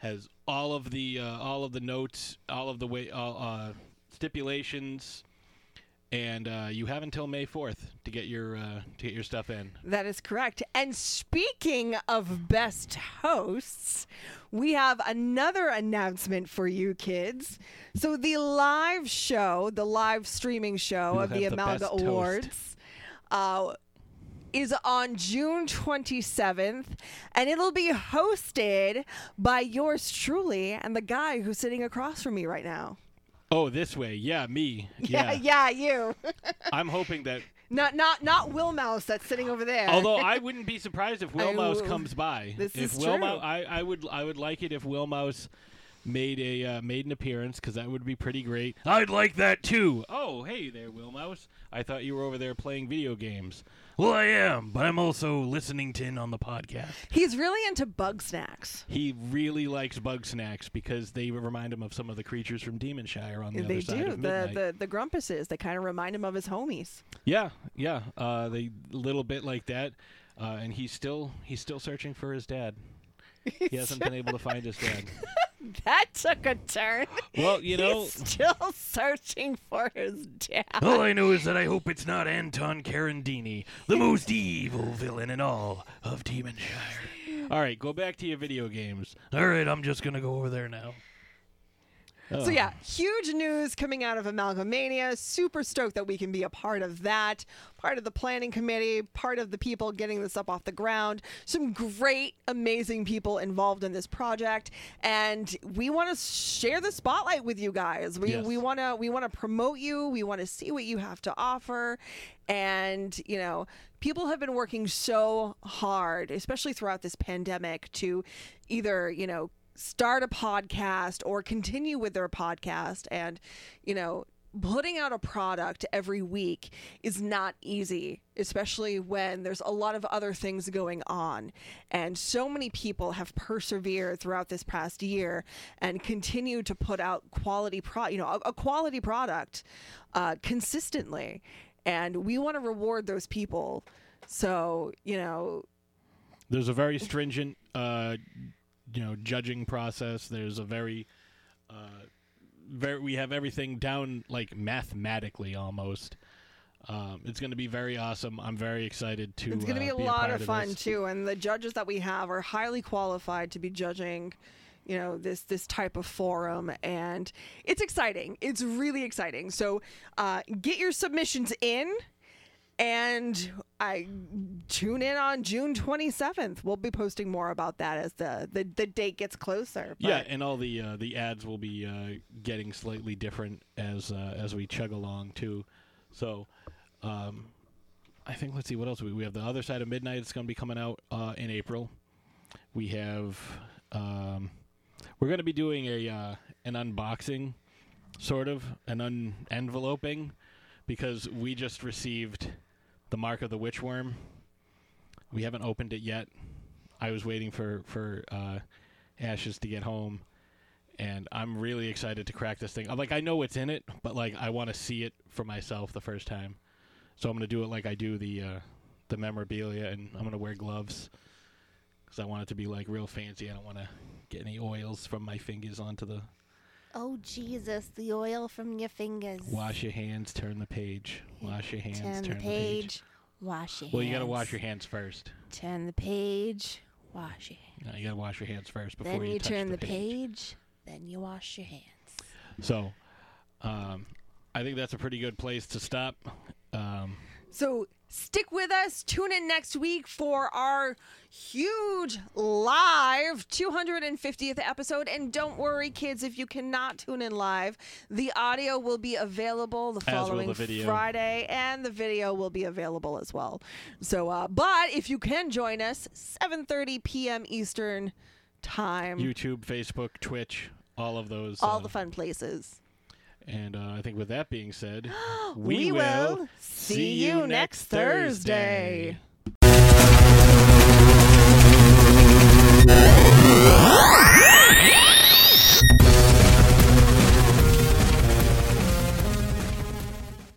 has all of the uh, all of the notes, all of the way uh, uh, stipulations, and uh, you have until May fourth to get your uh, to get your stuff in. That is correct. And speaking of best hosts, we have another announcement for you kids. So the live show, the live streaming show of the Amalga. Awards, uh, is on June 27th, and it'll be hosted by yours truly and the guy who's sitting across from me right now. Oh, this way. Yeah, me. Yeah, Yeah. yeah, you. I'm hoping that. not not not Will Mouse that's sitting over there. Although I wouldn't be surprised if Will I Mouse comes by. This if is Will true. Mou- I, I would I would like it if Will Mouse made a uh, made an appearance because that would be pretty great. I'd like that too. Oh, hey there, Will Mouse. I thought you were over there playing video games. Well, I am, but I'm also listening to in on the podcast. He's really into bug snacks. He really likes bug snacks because they remind him of some of the creatures from Demonshire on the they other side do. of The, midnight. the the grumpuses, they kind of remind him of his homies. Yeah, yeah. Uh, they a little bit like that, uh, and he's still he's still searching for his dad. He hasn't been able to find his dad. That took a turn. Well, you know, He's still searching for his dad. all I know is that I hope it's not Anton Carandini, the most evil villain in all of Demonshire. All right, go back to your video games. All right, I'm just gonna go over there now. Oh. So yeah, huge news coming out of Amalgamania. Super stoked that we can be a part of that, part of the planning committee, part of the people getting this up off the ground. Some great, amazing people involved in this project, and we want to share the spotlight with you guys. We Yes. we want to we want to promote you. We want to see what you have to offer, and you know, people have been working so hard, especially throughout this pandemic, to either you know start a podcast or continue with their podcast and you know putting out a product every week is not easy especially when there's a lot of other things going on. And so many people have persevered throughout this past year and continue to put out quality pro you know a, a quality product uh, consistently. And we want to reward those people. So you know There's a very stringent, uh, you know, judging process. There's a very, uh, very. We have everything down like mathematically almost. Um, it's going to be very awesome. I'm very excited to. It's going to uh, be a lot part of fun this. too, and the judges that we have are highly qualified to be judging. You know this this type of forum, and it's exciting. It's really exciting. So uh, get your submissions in, and I tune in on June twenty seventh. We'll be posting more about that as the the, the date gets closer. But Yeah, and all the uh, the ads will be uh, getting slightly different as uh, as we chug along too. So, um, I think let's see what else we we have. The other side of midnight. It's going to be coming out uh, in April. We have um, we're going to be doing a uh, an unboxing, sort of an un enveloping, because we just received the mark of the witchworm. We haven't opened it yet. I was waiting for for uh, Ashes to get home, and I'm really excited to crack this thing. Like, I know what's in it, but like, I want to see it for myself the first time. So I'm gonna do it like I do the uh, the memorabilia, and I'm gonna wear gloves because I want it to be like real fancy. I don't want to get any oils from my fingers onto the. Oh, Jesus, the oil from your fingers. Wash your hands, turn the page. Wash your hands, Turn turn, the page. Wash your Well, hands. Well, you gotta wash your hands first. Turn the page. Wash your hands. No, you gotta wash your hands first before Then you, you turn the, the page. page. Then you wash your hands. So, um, I think that's a pretty good place to stop. Um, So stick with us. Tune in next week for our huge live 250th episode. And don't worry, kids, if you cannot tune in live, the audio will be available the following the. Friday, and the video will be available as well. So, uh, but if you can join us, 7:30 p.m. Eastern time, YouTube, Facebook, Twitch, all of those. all uh, the fun places. And uh, I think with that being said, we, we will, will see you next Thursday. Thursday.